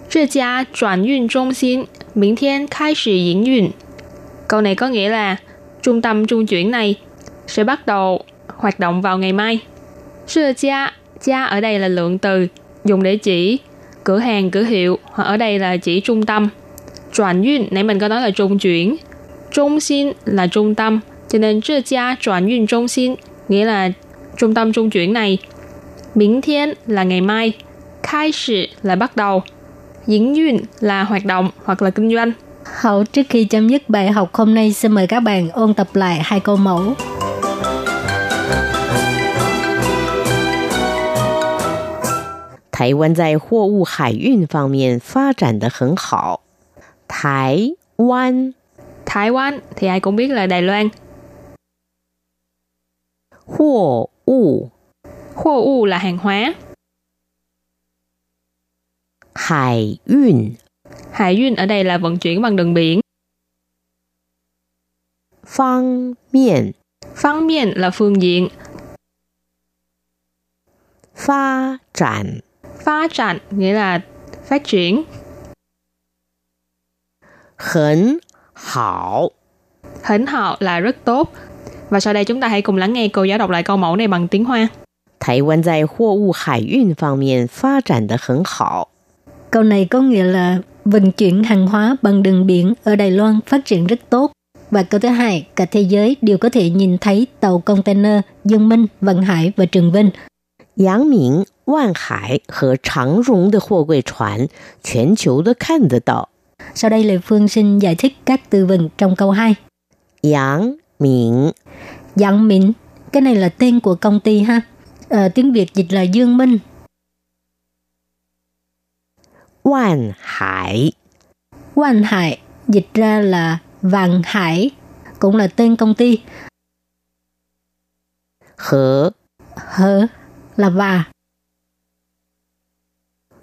Zhe gia chuyển yun trung xin, minh thiên khai sử yến yun. Câu này có nghĩa là trung tâm trung chuyển này sẽ bắt đầu hoạt động vào ngày mai. Zhe gia, gia ở đây là lượng từ, dùng để chỉ cửa hàng, cửa hiệu, hoặc ở đây là chỉ trung tâm. Chuyển yun, nãy mình có nói là trung chuyển. Trung xin là trung tâm, cho nên这家转运中心 nghĩa là trung tâm trung chuyển này. Miễn thiên là ngày mai, khai sự là bắt đầu, diễn duyên là hoạt động hoặc là kinh doanh. Hậu trước khi chấm dứt bài học hôm nay xin mời các bạn ôn tập lại hai câu mẫu. 台湾在货物海运方面发展的很好。台湾 Thái Quan thì ai cũng biết là Đài Loan. 货物 Khô u là hàng hóa. 海运 Hải duyên ở đây là vận chuyển bằng đường biển. 方面 Phương miền là phương diện. 发展 Phá triển nghĩa là phát triển. 很好。 Hỉnh họ là rất tốt. Và sau đây chúng ta hãy cùng lắng nghe cô giáo đọc lại câu mẫu này bằng tiếng Hoa. 台湾在货物海运方面发展的很好。 Câu này có nghĩa là vận chuyển hàng hóa bằng đường biển ở Đài Loan phát triển rất tốt. Và câu thứ hai, cả thế giới đều có thể nhìn thấy tàu container Dương Minh, Vận Hải và Trường Vinh. 阳明、万海和长荣的货柜船，全球都看得到。 Sau đây Lê Phương xin giải thích các từ vựng trong câu 2. 阳 Miễn. Dạng Miễn, cái này là tên của công ty ha. Ờ, tiếng Việt dịch là Dương Minh. quan Hải quan Hải dịch ra là Vàng Hải, cũng là tên công ty. hở, hở là và.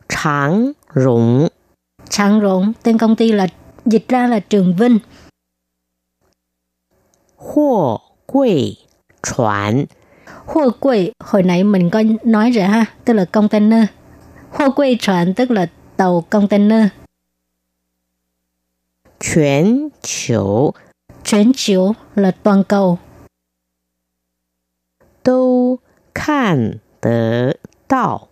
Tráng Rụng Tráng Rụng, tên công ty là dịch ra là Trường Vinh. Hộ quỷ chuẩn. Hộ quỷ, hồi nãy mình có nói rồi ha, tức là container. Hộ quỷ chuẩn tức là tàu container. Chuyển chiều. Chuyển chiều là toàn cầu. Đâu khan tờ tạo.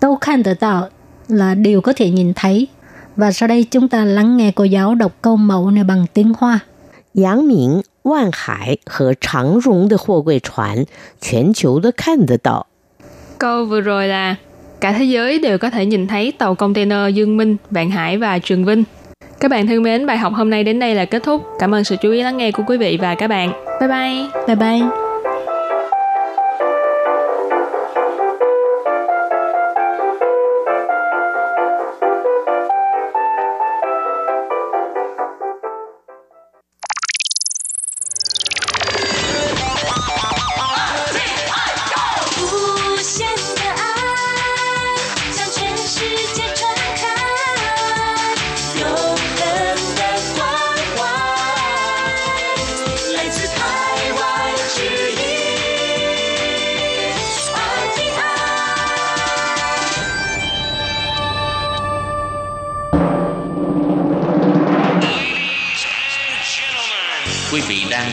Đâu khan tờ tạo là điều có thể nhìn thấy. Và sau đây chúng ta lắng nghe cô giáo đọc câu mẫu này bằng tiếng Hoa. Yang Ming 万海和长荣的货柜船，全球都看得到。 Câu vừa rồi là cả thế giới đều có thể nhìn thấy tàu container Dương Minh, Vạn Hải và Trường Vinh. Các bạn thân mến, bài học hôm nay đến đây là kết thúc. Cảm ơn sự chú ý lắng nghe của quý vị và các bạn. Bye bye. Bye bye.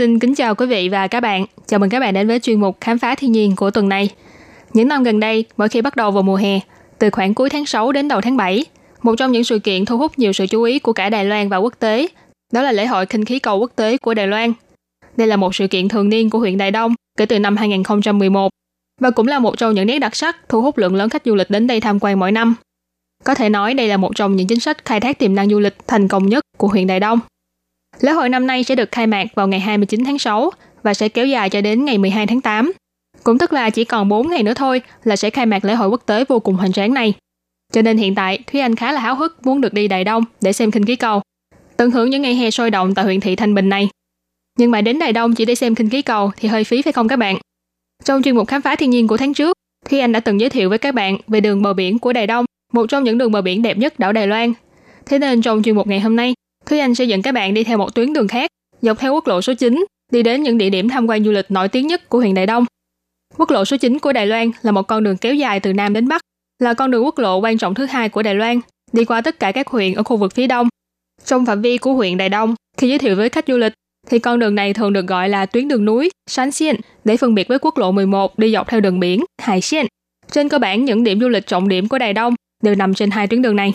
Xin kính chào quý vị và các bạn. Chào mừng các bạn đến với chuyên mục Khám phá thiên nhiên của tuần này. Những năm gần đây, mỗi khi bắt đầu vào mùa hè, từ khoảng cuối tháng 6 đến đầu tháng 7, một trong những sự kiện thu hút nhiều sự chú ý của cả Đài Loan và quốc tế, đó là lễ hội khinh khí cầu quốc tế của Đài Loan. Đây là một sự kiện thường niên của huyện Đài Đông kể từ năm 2011 và cũng là một trong những nét đặc sắc thu hút lượng lớn khách du lịch đến đây tham quan mỗi năm. Có thể nói đây là một trong những chính sách khai thác tiềm năng du lịch thành công nhất của huyện Đài Đông. Lễ hội năm nay sẽ được khai mạc vào ngày 29 tháng 6 và sẽ kéo dài cho đến ngày 12 tháng 8. Cũng tức là chỉ còn 4 ngày nữa thôi là sẽ khai mạc lễ hội quốc tế vô cùng hoành tráng này. Cho nên hiện tại Thúy Anh khá là háo hức muốn được đi Đài Đông để xem khinh khí cầu, tận hưởng những ngày hè sôi động tại huyện thị Thanh Bình này. Nhưng mà đến Đài Đông chỉ để xem khinh khí cầu thì hơi phí phải không các bạn? Trong chuyên mục khám phá thiên nhiên của tháng trước, Thúy Anh đã từng giới thiệu với các bạn về đường bờ biển của Đài Đông, một trong những đường bờ biển đẹp nhất đảo Đài Loan. Thế nên trong chuyên mục ngày hôm nay, Thúy Anh sẽ dẫn các bạn đi theo một tuyến đường khác, dọc theo quốc lộ số 9, đi đến những địa điểm tham quan du lịch nổi tiếng nhất của huyện Đài Đông. Quốc lộ số 9 của Đài Loan là một con đường kéo dài từ Nam đến Bắc, là con đường quốc lộ quan trọng thứ hai của Đài Loan, đi qua tất cả các huyện ở khu vực phía Đông. Trong phạm vi của huyện Đài Đông, khi giới thiệu với khách du lịch, thì con đường này thường được gọi là tuyến đường núi, Sán Xiên, để phân biệt với quốc lộ 11 đi dọc theo đường biển, Hải Xiên. Trên cơ bản, những điểm du lịch trọng điểm của Đài Đông đều nằm trên hai tuyến đường này.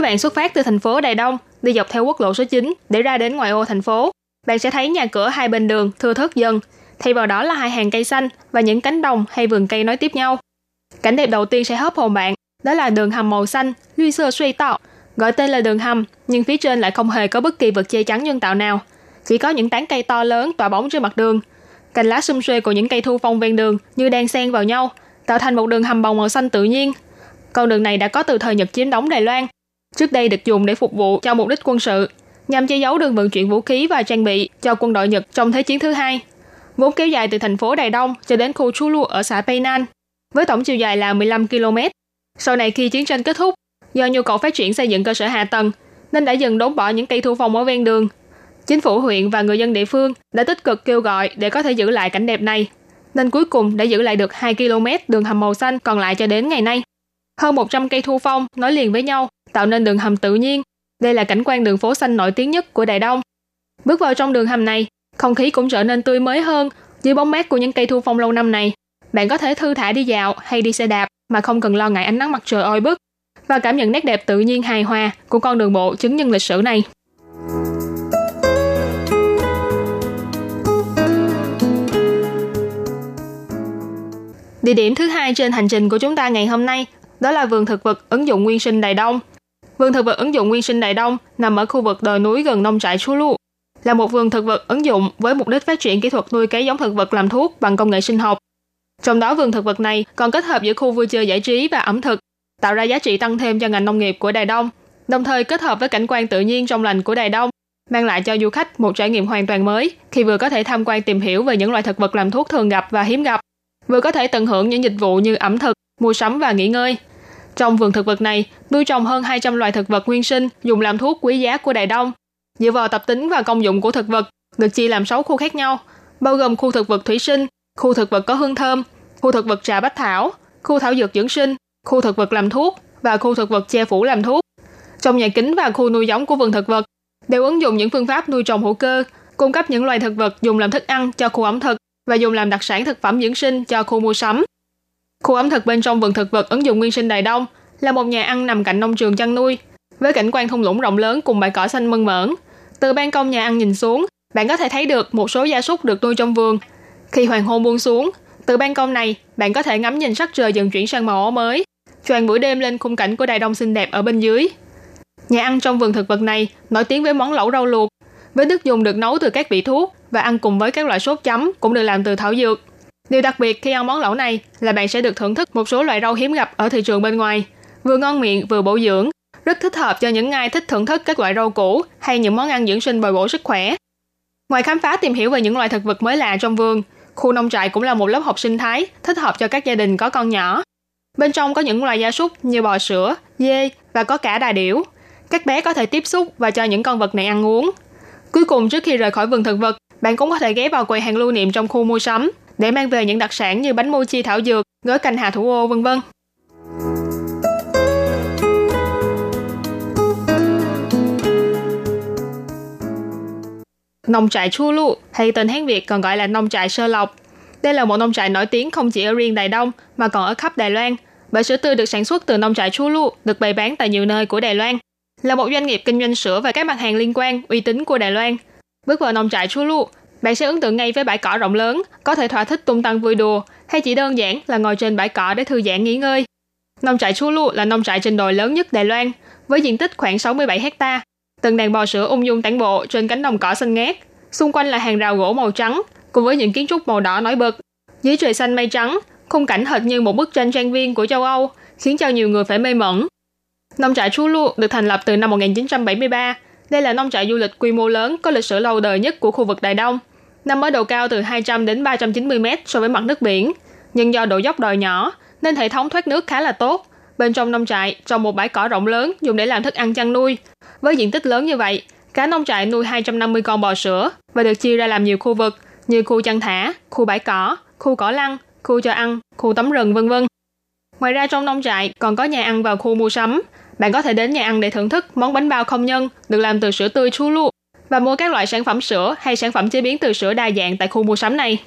Nếu bạn xuất phát từ thành phố Đài Đông, đi dọc theo quốc lộ số 9 để ra đến ngoại ô thành phố, bạn sẽ thấy nhà cửa hai bên đường thưa thớt dần, thay vào đó là hai hàng cây xanh và những cánh đồng hay vườn cây nối tiếp nhau. Cảnh đẹp đầu tiên sẽ hấp hồn bạn, đó là đường hầm màu xanh, Luy Sơ Suy Tạo, gọi tên là đường hầm, nhưng phía trên lại không hề có bất kỳ vật che chắn nhân tạo nào, chỉ có những tán cây to lớn tỏa bóng trên mặt đường. Cành lá xum xuê của những cây thu phong ven đường như đang xen vào nhau, tạo thành một đường hầm bồng màu xanh tự nhiên. Con đường này đã có từ thời Nhật chiếm đóng Đài Loan, trước đây được dùng để phục vụ cho mục đích quân sự, nhằm che giấu đường vận chuyển vũ khí và trang bị cho quân đội Nhật trong Thế chiến thứ hai. Vốn kéo dài từ thành phố Đài Đông cho đến khu Chulu ở xã Peinan, với tổng chiều dài là 15 km. Sau này khi chiến tranh kết thúc, do nhu cầu phát triển xây dựng cơ sở hạ tầng, nên đã dần đốn bỏ những cây thu phong ở ven đường. Chính phủ huyện và người dân địa phương đã tích cực kêu gọi để có thể giữ lại cảnh đẹp này, nên cuối cùng đã giữ lại được 2 km đường hầm màu xanh còn lại cho đến ngày nay. Hơn 100 cây thu phong nối liền với nhau tạo nên đường hầm tự nhiên. Đây là cảnh quan đường phố xanh nổi tiếng nhất của Đài Đông. Bước vào trong đường hầm này, không khí cũng trở nên tươi mới hơn dưới bóng mát của những cây thu phong lâu năm này. Bạn có thể thư thả đi dạo hay đi xe đạp mà không cần lo ngại ánh nắng mặt trời oi bức và cảm nhận nét đẹp tự nhiên hài hòa của con đường bộ chứng nhân lịch sử này. Địa điểm thứ hai trên hành trình của chúng ta ngày hôm nay đó là vườn thực vật ứng dụng nguyên sinh Đài Đông. Vườn thực vật ứng dụng nguyên sinh Đại Đông nằm ở khu vực đồi núi gần nông trại Chu Lu, là một vườn thực vật ứng dụng với mục đích phát triển kỹ thuật nuôi cấy giống thực vật làm thuốc bằng công nghệ sinh học. Trong đó vườn thực vật này còn kết hợp giữa khu vui chơi giải trí và ẩm thực, tạo ra giá trị tăng thêm cho ngành nông nghiệp của Đài Đông, đồng thời kết hợp với cảnh quan tự nhiên trong lành của Đài Đông, mang lại cho du khách một trải nghiệm hoàn toàn mới khi vừa có thể tham quan tìm hiểu về những loại thực vật làm thuốc thường gặp và hiếm gặp, vừa có thể tận hưởng những dịch vụ như ẩm thực, mua sắm và nghỉ ngơi. Trong vườn thực vật này, nuôi trồng hơn 200 loài thực vật nguyên sinh dùng làm thuốc quý giá của Đài Đông. Dựa vào tập tính và công dụng của thực vật, được chia làm 6 khu khác nhau, bao gồm khu thực vật thủy sinh, khu thực vật có hương thơm, khu thực vật trà bách thảo, khu thảo dược dưỡng sinh, khu thực vật làm thuốc và khu thực vật che phủ làm thuốc. Trong nhà kính và khu nuôi giống của vườn thực vật đều ứng dụng những phương pháp nuôi trồng hữu cơ, cung cấp những loài thực vật dùng làm thức ăn cho khu ẩm thực và dùng làm đặc sản thực phẩm dưỡng sinh cho khu mua sắm. Khu ẩm thực bên trong vườn thực vật ứng dụng nguyên sinh Đài Đông là một nhà ăn nằm cạnh nông trường chăn nuôi, với cảnh quan thung lũng rộng lớn cùng bãi cỏ xanh mơn mởn. Từ ban công nhà ăn nhìn xuống, bạn có thể thấy được một số gia súc được nuôi trong vườn. Khi hoàng hôn buông xuống, từ ban công này, bạn có thể ngắm nhìn sắc trời dần chuyển sang màu ố mới, choàng buổi đêm lên khung cảnh của Đài Đông xinh đẹp ở bên dưới. Nhà ăn trong vườn thực vật này nổi tiếng với món lẩu rau luộc, với nước dùng được nấu từ các vị thuốc và ăn cùng với các loại sốt chấm cũng được làm từ thảo dược. Điều đặc biệt khi ăn món lẩu này là bạn sẽ được thưởng thức một số loại rau hiếm gặp ở thị trường bên ngoài, vừa ngon miệng vừa bổ dưỡng, rất thích hợp cho những ai thích thưởng thức các loại rau củ hay những món ăn dưỡng sinh bồi bổ sức khỏe. Ngoài khám phá tìm hiểu về những loại thực vật mới lạ trong vườn, khu nông trại cũng là một lớp học sinh thái thích hợp cho các gia đình có con nhỏ. Bên trong có những loài gia súc như bò sữa, dê và có cả đà điểu. Các bé có thể tiếp xúc và cho những con vật này ăn uống. Cuối cùng trước khi rời khỏi vườn thực vật, bạn cũng có thể ghé vào quầy hàng lưu niệm trong khu mua sắm để mang về những đặc sản như bánh mochi thảo dược, gói canh hà thủ ô vân vân. Nông trại Chu Lu hay tên Hán Việt còn gọi là nông trại Sơ Lộc. Đây là một nông trại nổi tiếng không chỉ ở riêng Đài Đông mà còn ở khắp Đài Loan. Bởi sữa tươi được sản xuất từ nông trại Chu Lu được bày bán tại nhiều nơi của Đài Loan. Là một doanh nghiệp kinh doanh sữa và các mặt hàng liên quan uy tín của Đài Loan. Bước vào nông trại Chu Lu, bạn sẽ ấn tượng ngay với bãi cỏ rộng lớn, có thể thỏa thích tung tăng vui đùa, hay chỉ đơn giản là ngồi trên bãi cỏ để thư giãn nghỉ ngơi. Nông trại Chu Lu là nông trại trên đồi lớn nhất Đài Loan, với diện tích khoảng 67 hecta. Từng đàn bò sữa ung dung tản bộ trên cánh đồng cỏ xanh ngát, xung quanh là hàng rào gỗ màu trắng, cùng với những kiến trúc màu đỏ nổi bật. Dưới trời xanh mây trắng, khung cảnh hệt như một bức tranh trang viên của châu Âu, khiến cho nhiều người phải mê mẩn. Nông trại Chu Lu được thành lập từ năm 1973. Đây là nông trại du lịch quy mô lớn có lịch sử lâu đời nhất của khu vực Đài Đông. Nằm ở độ cao từ 200 đến 390 mét so với mặt nước biển. Nhưng do độ dốc đồi nhỏ, nên hệ thống thoát nước khá là tốt. Bên trong nông trại, trồng một bãi cỏ rộng lớn dùng để làm thức ăn chăn nuôi. Với diện tích lớn như vậy, cả nông trại nuôi 250 con bò sữa và được chia ra làm nhiều khu vực như khu chăn thả, khu bãi cỏ, khu cỏ lăn, khu cho ăn, khu tắm rừng vân vân. Ngoài ra trong nông trại còn có nhà ăn và khu mua sắm. Bạn có thể đến nhà ăn để thưởng thức món bánh bao không nhân được làm từ sữa tươi chu lu và mua các loại sản phẩm sữa hay sản phẩm chế biến từ sữa đa dạng tại khu mua sắm này.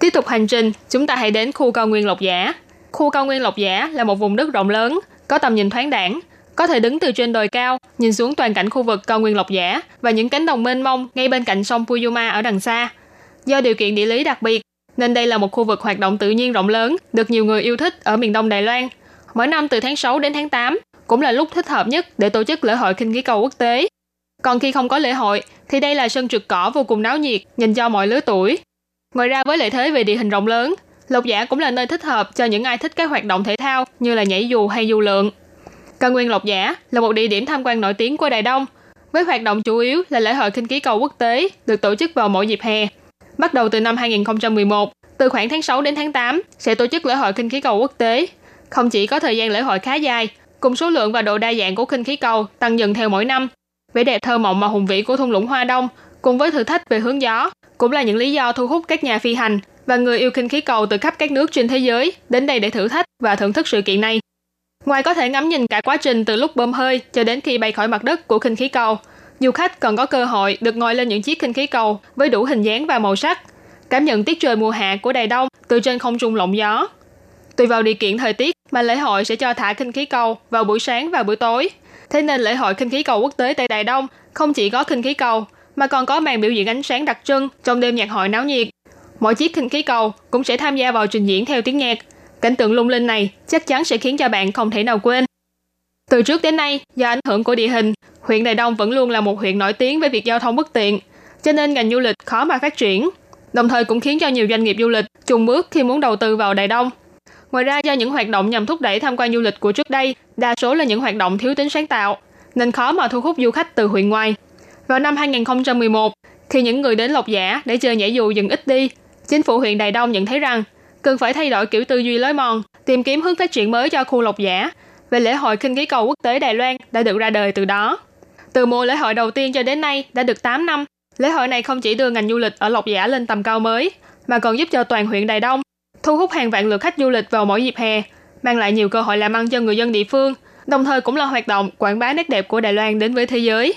Tiếp tục hành trình, chúng ta hãy đến khu cao nguyên Lộc Giả. Khu cao nguyên Lộc Giả là một vùng đất rộng lớn, có tầm nhìn thoáng đẳng, có thể đứng từ trên đồi cao, nhìn xuống toàn cảnh khu vực cao nguyên Lộc Giả và những cánh đồng mênh mông ngay bên cạnh sông Puyuma ở đằng xa. Do điều kiện địa lý đặc biệt, nên đây là một khu vực hoạt động tự nhiên rộng lớn, được nhiều người yêu thích ở miền Đông Đài Loan. Mỗi năm từ tháng 6 đến tháng 8 cũng là lúc thích hợp nhất để tổ chức lễ hội khinh khí cầu quốc tế. Còn khi không có lễ hội, thì đây là sân trượt cỏ vô cùng náo nhiệt, dành cho mọi lứa tuổi. Ngoài ra với lợi thế về địa hình rộng lớn, Lộc Giả cũng là nơi thích hợp cho những ai thích các hoạt động thể thao như là nhảy dù hay du lượn. Cao nguyên Lộc Giả là một địa điểm tham quan nổi tiếng của Đài Đông, với hoạt động chủ yếu là lễ hội khinh khí cầu quốc tế được tổ chức vào mỗi dịp hè. Bắt đầu từ năm 2011, từ khoảng tháng 6 đến tháng 8 sẽ tổ chức lễ hội khinh khí cầu quốc tế. Không chỉ có thời gian lễ hội khá dài, cùng số lượng và độ đa dạng của khinh khí cầu tăng dần theo mỗi năm. Vẻ đẹp thơ mộng mà hùng vĩ của thung lũng Hoa Đông cùng với thử thách về hướng gió cũng là những lý do thu hút các nhà phi hành và người yêu khinh khí cầu từ khắp các nước trên thế giới đến đây để thử thách và thưởng thức sự kiện này. Ngoài có thể ngắm nhìn cả quá trình từ lúc bơm hơi cho đến khi bay khỏi mặt đất của khinh khí cầu, du khách còn có cơ hội được ngồi lên những chiếc khinh khí cầu với đủ hình dáng và màu sắc, cảm nhận tiết trời mùa hạ của Đài Đông từ trên không trung lộng gió. Tùy vào điều kiện thời tiết mà lễ hội sẽ cho thả khinh khí cầu vào buổi sáng và buổi tối. Thế nên lễ hội khinh khí cầu quốc tế tại Đài Đông không chỉ có khinh khí cầu mà còn có màn biểu diễn ánh sáng đặc trưng trong đêm nhạc hội náo nhiệt. Mỗi chiếc khinh khí cầu cũng sẽ tham gia vào trình diễn theo tiếng nhạc. Cảnh tượng lung linh này chắc chắn sẽ khiến cho bạn không thể nào quên. Từ trước đến nay, do ảnh hưởng của địa hình, huyện Đài Đông vẫn luôn là một huyện nổi tiếng với việc giao thông bất tiện, cho nên ngành du lịch khó mà phát triển. Đồng thời cũng khiến cho nhiều doanh nghiệp du lịch chùng bước khi muốn đầu tư vào Đài Đông. Ngoài ra do những hoạt động nhằm thúc đẩy tham quan du lịch của trước đây, đa số là những hoạt động thiếu tính sáng tạo, nên khó mà thu hút du khách từ huyện ngoài. Vào năm 2011, khi những người đến Lộc Giả để chơi nhảy dù dần ít đi, chính phủ huyện Đài Đông nhận thấy rằng cần phải thay đổi kiểu tư duy lối mòn, tìm kiếm hướng phát triển mới cho khu Lộc Giả về lễ hội khinh khí cầu quốc tế Đài Loan đã được ra đời từ đó. Từ mùa lễ hội đầu tiên cho đến nay đã được 8 năm, lễ hội này không chỉ đưa ngành du lịch ở Lộc Giả lên tầm cao mới, mà còn giúp cho toàn huyện Đài Đông thu hút hàng vạn lượt khách du lịch vào mỗi dịp hè, mang lại nhiều cơ hội làm ăn cho người dân địa phương, đồng thời cũng là hoạt động quảng bá nét đẹp của Đài Loan đến với thế giới.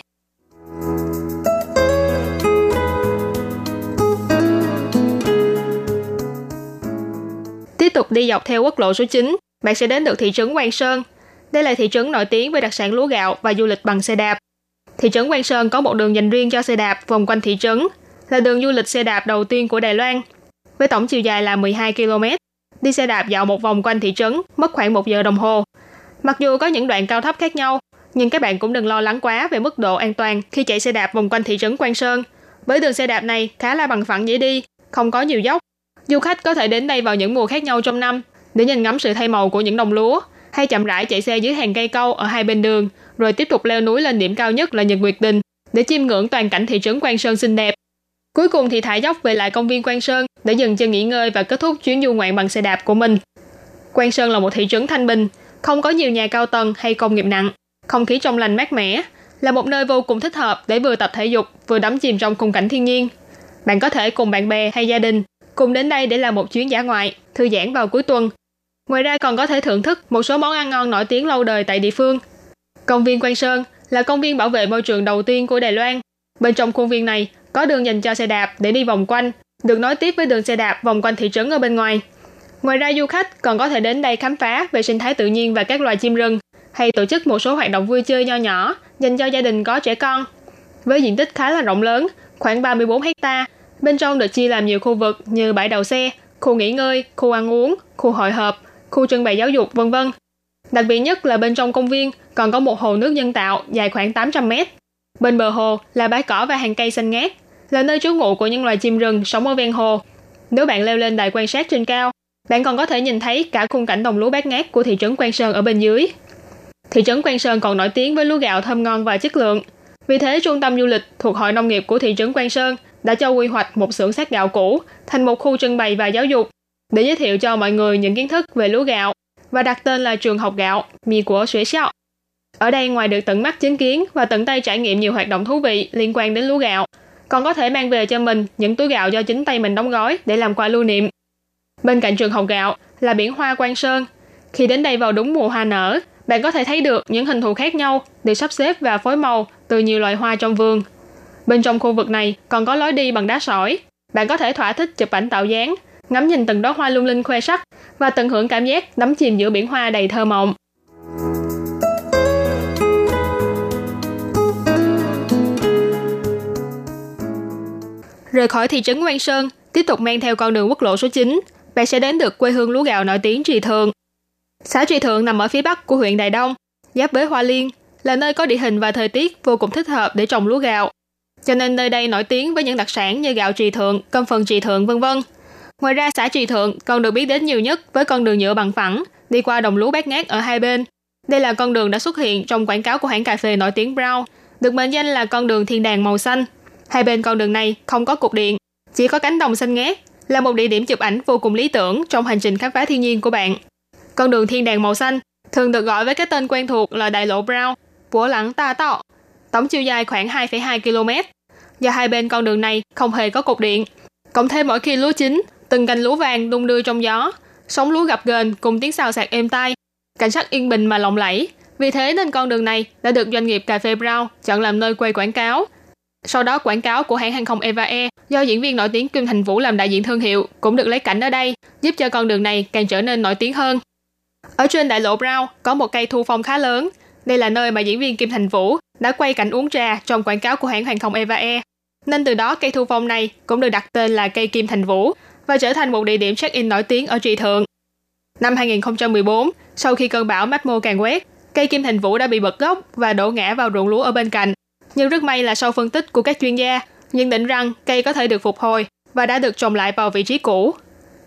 Tiếp tục đi dọc theo quốc lộ số 9, bạn sẽ đến được thị trấn Quang Sơn. Đây là thị trấn nổi tiếng với đặc sản lúa gạo và du lịch bằng xe đạp. Thị trấn Quang Sơn có một đường dành riêng cho xe đạp vòng quanh thị trấn, là đường du lịch xe đạp đầu tiên của Đài Loan. Với tổng chiều dài là 12 km, đi xe đạp dạo một vòng quanh thị trấn mất khoảng một giờ đồng hồ. Mặc dù có những đoạn cao thấp khác nhau, nhưng các bạn cũng đừng lo lắng quá về mức độ an toàn khi chạy xe đạp vòng quanh thị trấn Quang Sơn. Bởi đường xe đạp này khá là bằng phẳng dễ đi, không có nhiều dốc. Du khách có thể đến đây vào những mùa khác nhau trong năm để nhìn ngắm sự thay màu của những đồng lúa, hay chậm rãi chạy xe dưới hàng cây câu ở hai bên đường, rồi tiếp tục leo núi lên điểm cao nhất là Nhật Nguyệt Đình để chiêm ngưỡng toàn cảnh thị trấn Quang Sơn xinh đẹp. Cuối cùng thì thả dốc về lại công viên Quang Sơn để dừng chân nghỉ ngơi và kết thúc chuyến du ngoạn bằng xe đạp của mình. Quang Sơn là một thị trấn thanh bình, không có nhiều nhà cao tầng hay công nghiệp nặng, không khí trong lành mát mẻ, là một nơi vô cùng thích hợp để vừa tập thể dục vừa đắm chìm trong khung cảnh thiên nhiên. Bạn có thể cùng bạn bè hay gia đình cùng đến đây để làm một chuyến dã ngoại, thư giãn vào cuối tuần. Ngoài ra còn có thể thưởng thức một số món ăn ngon nổi tiếng lâu đời tại địa phương. Công viên Quang Sơn là công viên bảo vệ môi trường đầu tiên của Đài Loan. Bên trong khuôn viên này có đường dành cho xe đạp để đi vòng quanh, được nối tiếp với đường xe đạp vòng quanh thị trấn ở bên ngoài. Ngoài ra du khách còn có thể đến đây khám phá về sinh thái tự nhiên và các loài chim rừng, hay tổ chức một số hoạt động vui chơi nho nhỏ dành cho gia đình có trẻ con. Với diện tích khá là rộng lớn, khoảng 34 hecta, bên trong được chia làm nhiều khu vực như bãi đậu xe, khu nghỉ ngơi, khu ăn uống, khu hội họp, khu trưng bày giáo dục, vân vân. Đặc biệt nhất là bên trong công viên còn có một hồ nước nhân tạo dài khoảng 800 mét. Bên bờ hồ là bãi cỏ và hàng cây xanh ngát, là nơi trú ngụ của những loài chim rừng sống ở ven hồ. Nếu bạn leo lên đài quan sát trên cao, bạn còn có thể nhìn thấy cả khung cảnh đồng lúa bát ngát của thị trấn Quan Sơn ở bên dưới. Thị trấn Quan Sơn còn nổi tiếng với lúa gạo thơm ngon và chất lượng. Vì thế, trung tâm du lịch thuộc Hội Nông nghiệp của thị trấn Quan Sơn đã cho quy hoạch một xưởng sát gạo cũ thành một khu trưng bày và giáo dục để giới thiệu cho mọi người những kiến thức về lúa gạo và đặt tên là trường học gạo, mì của Xuế xeo. Ở đây ngoài được tận mắt chứng kiến và tận tay trải nghiệm nhiều hoạt động thú vị liên quan đến lúa gạo, còn có thể mang về cho mình những túi gạo do chính tay mình đóng gói để làm quà lưu niệm. Bên cạnh trường học gạo là biển hoa Quan Sơn. Khi đến đây vào đúng mùa hoa nở, bạn có thể thấy được những hình thù khác nhau được sắp xếp và phối màu từ nhiều loại hoa trong vườn. Bên trong khu vực này còn có lối đi bằng đá sỏi. Bạn có thể thỏa thích chụp ảnh tạo dáng, ngắm nhìn từng đóa hoa lung linh khoe sắc và tận hưởng cảm giác đắm chìm giữa biển hoa đầy thơ mộng. Rời khỏi thị trấn Quan Sơn, tiếp tục men theo con đường quốc lộ số 9, bạn sẽ đến được quê hương lúa gạo nổi tiếng Trì Thượng. Xã Trì Thượng nằm ở phía bắc của huyện Đài Đông, giáp với Hoa Liên, là nơi có địa hình và thời tiết vô cùng thích hợp để trồng lúa gạo. Cho nên nơi đây nổi tiếng với những đặc sản như gạo Trì Thượng, cơm phần Trì Thượng vân vân. Ngoài ra xã Trì Thượng còn được biết đến nhiều nhất với con đường nhựa bằng phẳng đi qua đồng lúa bát ngát ở hai bên. Đây là con đường đã xuất hiện trong quảng cáo của hãng cà phê nổi tiếng Brown, được mệnh danh là con đường thiên đàng màu xanh. Hai bên con đường này không có cục điện, chỉ có cánh đồng xanh ngát, là một địa điểm chụp ảnh vô cùng lý tưởng trong hành trình khám phá thiên nhiên của bạn. Con đường thiên đàng màu xanh thường được gọi với cái tên quen thuộc là đại lộ Brown, của lãng ta tạo, tổng chiều dài khoảng 2,2 km. Do hai bên con đường này không hề có cột điện, cộng thêm mỗi khi lúa chín, từng cành lúa vàng đung đưa trong gió, sóng lúa gặp gền cùng tiếng xào xạc êm tai, cảnh sắc yên bình mà lộng lẫy. Vì thế nên con đường này đã được doanh nghiệp cà phê Brown chọn làm nơi quay quảng cáo. Sau đó quảng cáo của hãng hàng không Eva Air do diễn viên nổi tiếng Kim Thành Vũ làm đại diện thương hiệu cũng được lấy cảnh ở đây, giúp cho con đường này càng trở nên nổi tiếng hơn. Ở trên đại lộ Brown có một cây thu phong khá lớn. Đây là nơi mà diễn viên Kim Thành Vũ đã quay cảnh uống trà trong quảng cáo của hãng hàng không Eva Air. Nên từ đó cây thu phong này cũng được đặt tên là cây Kim Thành Vũ và trở thành một địa điểm check-in nổi tiếng ở Tri Thượng. Năm 2014, sau khi cơn bão Matmo càng quét, cây Kim Thành Vũ đã bị bật gốc và đổ ngã vào ruộng lúa ở bên cạnh. Nhưng rất may là sau phân tích của các chuyên gia, nhận định rằng cây có thể được phục hồi và đã được trồng lại vào vị trí cũ.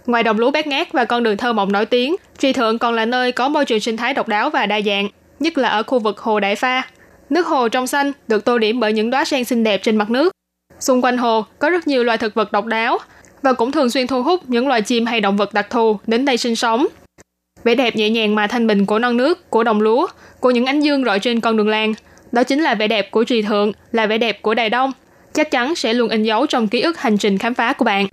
Ngoài đồng lúa bát ngát và con đường thơ mộng nổi tiếng, Trì Thượng còn là nơi có môi trường sinh thái độc đáo và đa dạng, nhất là ở khu vực Hồ Đại Pha. Nước hồ trong xanh được tô điểm bởi những đóa sen xinh đẹp trên mặt nước. Xung quanh hồ có rất nhiều loài thực vật độc đáo và cũng thường xuyên thu hút những loài chim hay động vật đặc thù đến đây sinh sống. Vẻ đẹp nhẹ nhàng mà thanh bình của non nước, của đồng lúa, của những ánh dương rọi trên con đường làng. Đó chính là vẻ đẹp của trì thượng, là vẻ đẹp của Đài Đông. Chắc chắn sẽ luôn in dấu trong ký ức hành trình khám phá của bạn.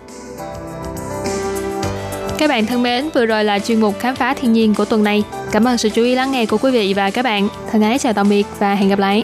Các bạn thân mến, vừa rồi là chuyên mục khám phá thiên nhiên của tuần này. Cảm ơn sự chú ý lắng nghe của quý vị và các bạn. Thân ái chào tạm biệt và hẹn gặp lại.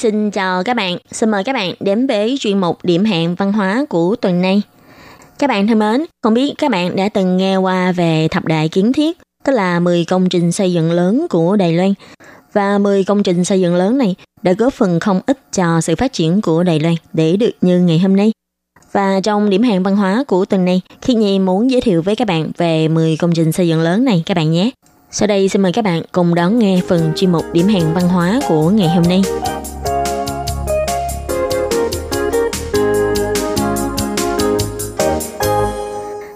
Xin chào các bạn. Xin mời các bạn đến với chuyên mục điểm hẹn văn hóa của tuần này. Các bạn thân mến, không biết các bạn đã từng nghe qua về thập đại kiến thiết, tức là 10 công trình xây dựng lớn của Đài Loan. Và 10 công trình xây dựng lớn này đã góp phần không ít cho sự phát triển của Đài Loan để được như ngày hôm nay. Và trong điểm hẹn văn hóa của tuần này, Khi Nhi muốn giới thiệu với các bạn về 10 công trình xây dựng lớn này các bạn nhé. Sau đây xin mời các bạn cùng đón nghe phần chuyên mục điểm hẹn văn hóa của ngày hôm nay.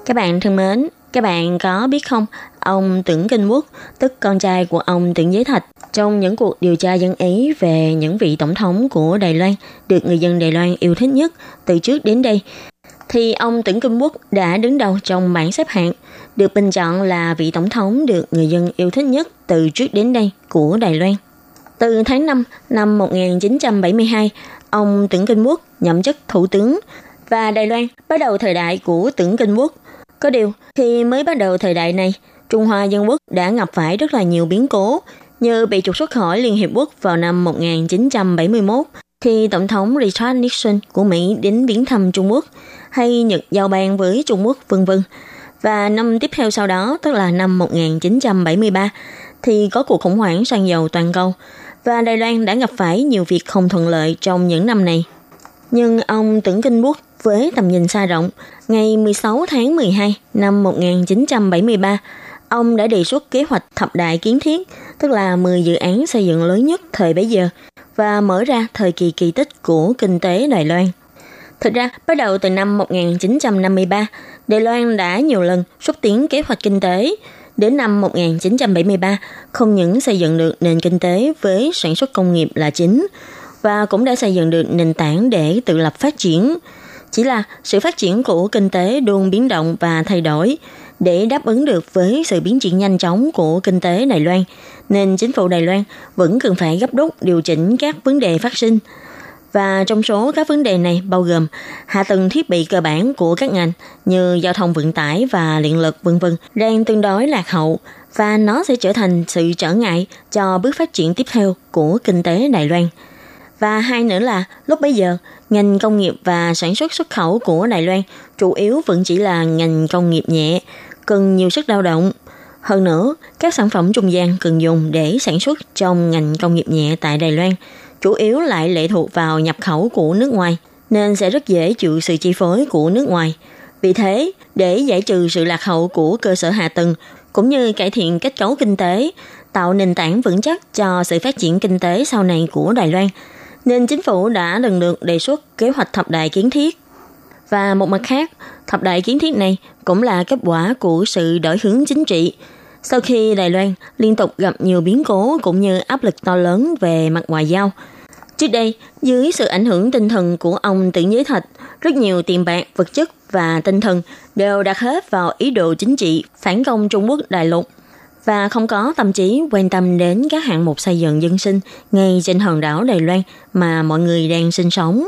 Các bạn thân mến, các bạn có biết không, ông Tưởng Kinh Quốc, tức con trai của ông Tưởng Giới Thạch, trong những cuộc điều tra dân Ý về những vị tổng thống của Đài Loan được người dân Đài Loan yêu thích nhất từ trước đến đây, thì ông Tưởng Kinh Quốc đã đứng đầu trong bảng xếp hạng, được bình chọn là vị tổng thống được người dân yêu thích nhất từ trước đến đây của Đài Loan. Từ tháng 5 năm 1972, ông Tưởng Kinh Quốc nhậm chức thủ tướng và Đài Loan bắt đầu thời đại của Tưởng Kinh Quốc. Có điều, khi mới bắt đầu thời đại này, Trung Hoa Dân Quốc đã gặp phải rất là nhiều biến cố, như bị trục xuất khỏi Liên Hiệp Quốc vào năm 1971, khi Tổng thống Richard Nixon của Mỹ đến viếng thăm Trung Quốc, hay Nhật giao ban với Trung Quốc, vân vân. Và năm tiếp theo sau đó, tức là năm 1973, thì có cuộc khủng hoảng xăng dầu toàn cầu, và Đài Loan đã gặp phải nhiều việc không thuận lợi trong những năm này. Nhưng ông Tưởng Kinh Quốc với tầm nhìn xa rộng, ngày 16 tháng 12 năm 1973, ông đã đề xuất kế hoạch thập đại kiến thiết, tức là 10 dự án xây dựng lớn nhất thời bấy giờ và mở ra thời kỳ kỳ tích của kinh tế Đài Loan. Thực ra, bắt đầu từ năm 1953, Đài Loan đã nhiều lần xúc tiến kế hoạch kinh tế. Đến năm 1973, không những xây dựng được nền kinh tế với sản xuất công nghiệp là chính, và cũng đã xây dựng được nền tảng để tự lập phát triển. Chỉ là sự phát triển của kinh tế luôn biến động và thay đổi để đáp ứng được với sự biến chuyển nhanh chóng của kinh tế Đài Loan, nên chính phủ Đài Loan vẫn cần phải gấp rút điều chỉnh các vấn đề phát sinh. Và trong số các vấn đề này bao gồm hạ tầng thiết bị cơ bản của các ngành như giao thông vận tải và điện lực vân vân đang tương đối lạc hậu và nó sẽ trở thành sự trở ngại cho bước phát triển tiếp theo của kinh tế Đài Loan. Và hai nữa là lúc bấy giờ, ngành công nghiệp và sản xuất xuất khẩu của Đài Loan chủ yếu vẫn chỉ là ngành công nghiệp nhẹ, cần nhiều sức lao động. Hơn nữa, các sản phẩm trung gian cần dùng để sản xuất trong ngành công nghiệp nhẹ tại Đài Loan chủ yếu lại lệ thuộc vào nhập khẩu của nước ngoài, nên sẽ rất dễ chịu sự chi phối của nước ngoài. Vì thế, để giải trừ sự lạc hậu của cơ sở hạ tầng, cũng như cải thiện kết cấu kinh tế, tạo nền tảng vững chắc cho sự phát triển kinh tế sau này của Đài Loan, nên chính phủ đã lần lượt đề xuất kế hoạch thập đại kiến thiết. Và một mặt khác, thập đại kiến thiết này cũng là kết quả của sự đổi hướng chính trị. Sau khi Đài Loan liên tục gặp nhiều biến cố cũng như áp lực to lớn về mặt ngoại giao, Trước đây, dưới sự ảnh hưởng tinh thần của ông Tưởng Giới Thạch, rất nhiều tiền bạc, vật chất và tinh thần đều đặt hết vào ý đồ chính trị phản công Trung Quốc đại lục và không có tâm trí quan tâm đến các hạng mục xây dựng dân sinh ngay trên hòn đảo Đài Loan mà mọi người đang sinh sống.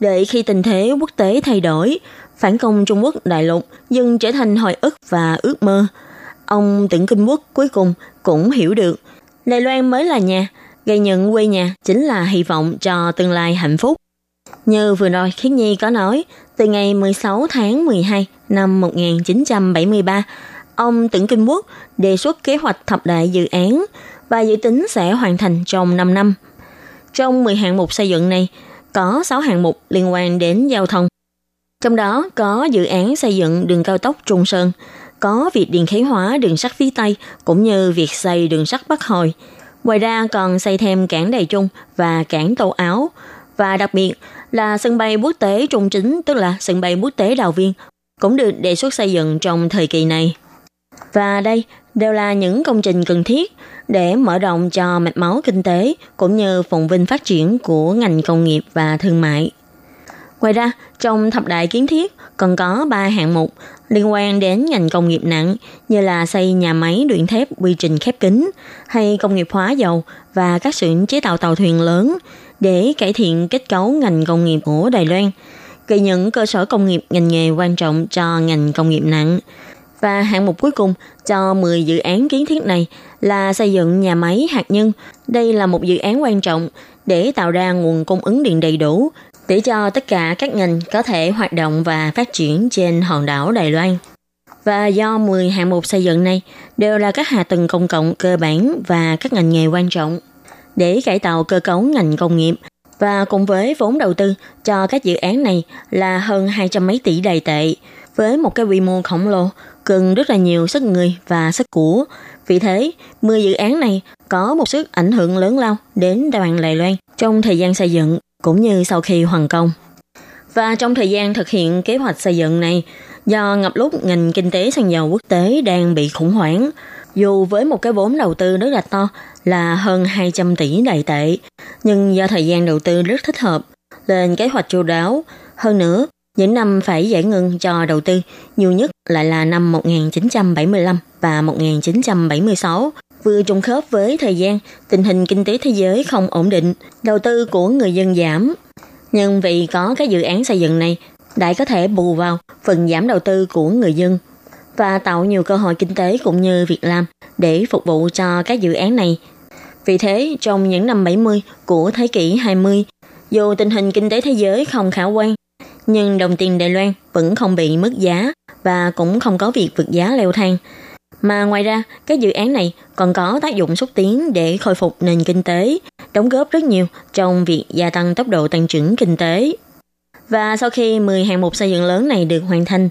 để khi tình thế quốc tế thay đổi phản công Trung Quốc đại lục dần trở thành hồi ức và ước mơ. Ông Tưởng Kinh Quốc cuối cùng cũng hiểu được Đài Loan mới là nhà, gây nhận quê nhà chính là hy vọng cho tương lai hạnh phúc. Như vừa rồi Khiết Nhi có nói, từ ngày 16 tháng 12 năm 1973, ông Tưởng Kinh Quốc đề xuất kế hoạch thập đại dự án và dự tính sẽ hoàn thành trong 5 năm. Trong 10 hạng mục xây dựng này, có 6 hạng mục liên quan đến giao thông. Trong đó có dự án xây dựng đường cao tốc Trung Sơn, có việc điện khí hóa đường sắt phía Tây cũng như việc xây đường sắt Bắc Hồi. Ngoài ra còn xây thêm cảng Đài Trung và cảng Tô Áo và đặc biệt là sân bay quốc tế Trung Chính tức là sân bay quốc tế Đào Viên cũng được đề xuất xây dựng trong thời kỳ này. Và đây đều là những công trình cần thiết để mở rộng cho mạch máu kinh tế cũng như phồn vinh phát triển của ngành công nghiệp và thương mại. Ngoài ra, trong thập đại kiến thiết còn có 3 hạng mục liên quan đến ngành công nghiệp nặng như là xây nhà máy luyện thép quy trình khép kín hay công nghiệp hóa dầu và các xưởng chế tạo tàu thuyền lớn để cải thiện kết cấu ngành công nghiệp của Đài Loan, gây những cơ sở công nghiệp ngành nghề quan trọng cho ngành công nghiệp nặng. Và hạng mục cuối cùng cho 10 dự án kiến thiết này là xây dựng nhà máy hạt nhân. Đây là một dự án quan trọng để tạo ra nguồn cung ứng điện đầy đủ để cho tất cả các ngành có thể hoạt động và phát triển trên hòn đảo Đài Loan. Và do 10 hạng mục xây dựng này đều là các hạ tầng công cộng cơ bản và các ngành nghề quan trọng để cải tạo cơ cấu ngành công nghiệp và cùng với vốn đầu tư cho các dự án này là hơn 200 mấy tỷ đài tệ với một cái quy mô khổng lồ cần rất là nhiều sức người và sức của. Vì thế, 10 dự án này có một sức ảnh hưởng lớn lao đến đoàn Đài Loan trong thời gian xây dựng cũng như sau khi hoàn công. Và trong thời gian thực hiện kế hoạch xây dựng này, do ngập lúc ngành kinh tế xăng dầu quốc tế đang bị khủng hoảng, dù với một cái vốn đầu tư rất là to là hơn 200 tỷ đại tệ, nhưng do thời gian đầu tư rất thích hợp, lên kế hoạch chu đáo. Hơn nữa, những năm phải giải ngân cho đầu tư nhiều nhất lại là năm 1975 và 1976, vừa trùng khớp với thời gian tình hình kinh tế thế giới không ổn định, đầu tư của người dân giảm. Nhưng vì có các dự án xây dựng này, đại có thể bù vào phần giảm đầu tư của người dân và tạo nhiều cơ hội kinh tế cũng như việc làm để phục vụ cho các dự án này. Vì thế, trong những năm 70 của thế kỷ 20, dù tình hình kinh tế thế giới không khả quan, nhưng đồng tiền Đài Loan vẫn không bị mất giá và cũng không có việc vượt giá leo thang. Mà ngoài ra, các dự án này còn có tác dụng xúc tiến để khôi phục nền kinh tế, đóng góp rất nhiều trong việc gia tăng tốc độ tăng trưởng kinh tế. Và sau khi 10 hạng mục xây dựng lớn này được hoàn thành,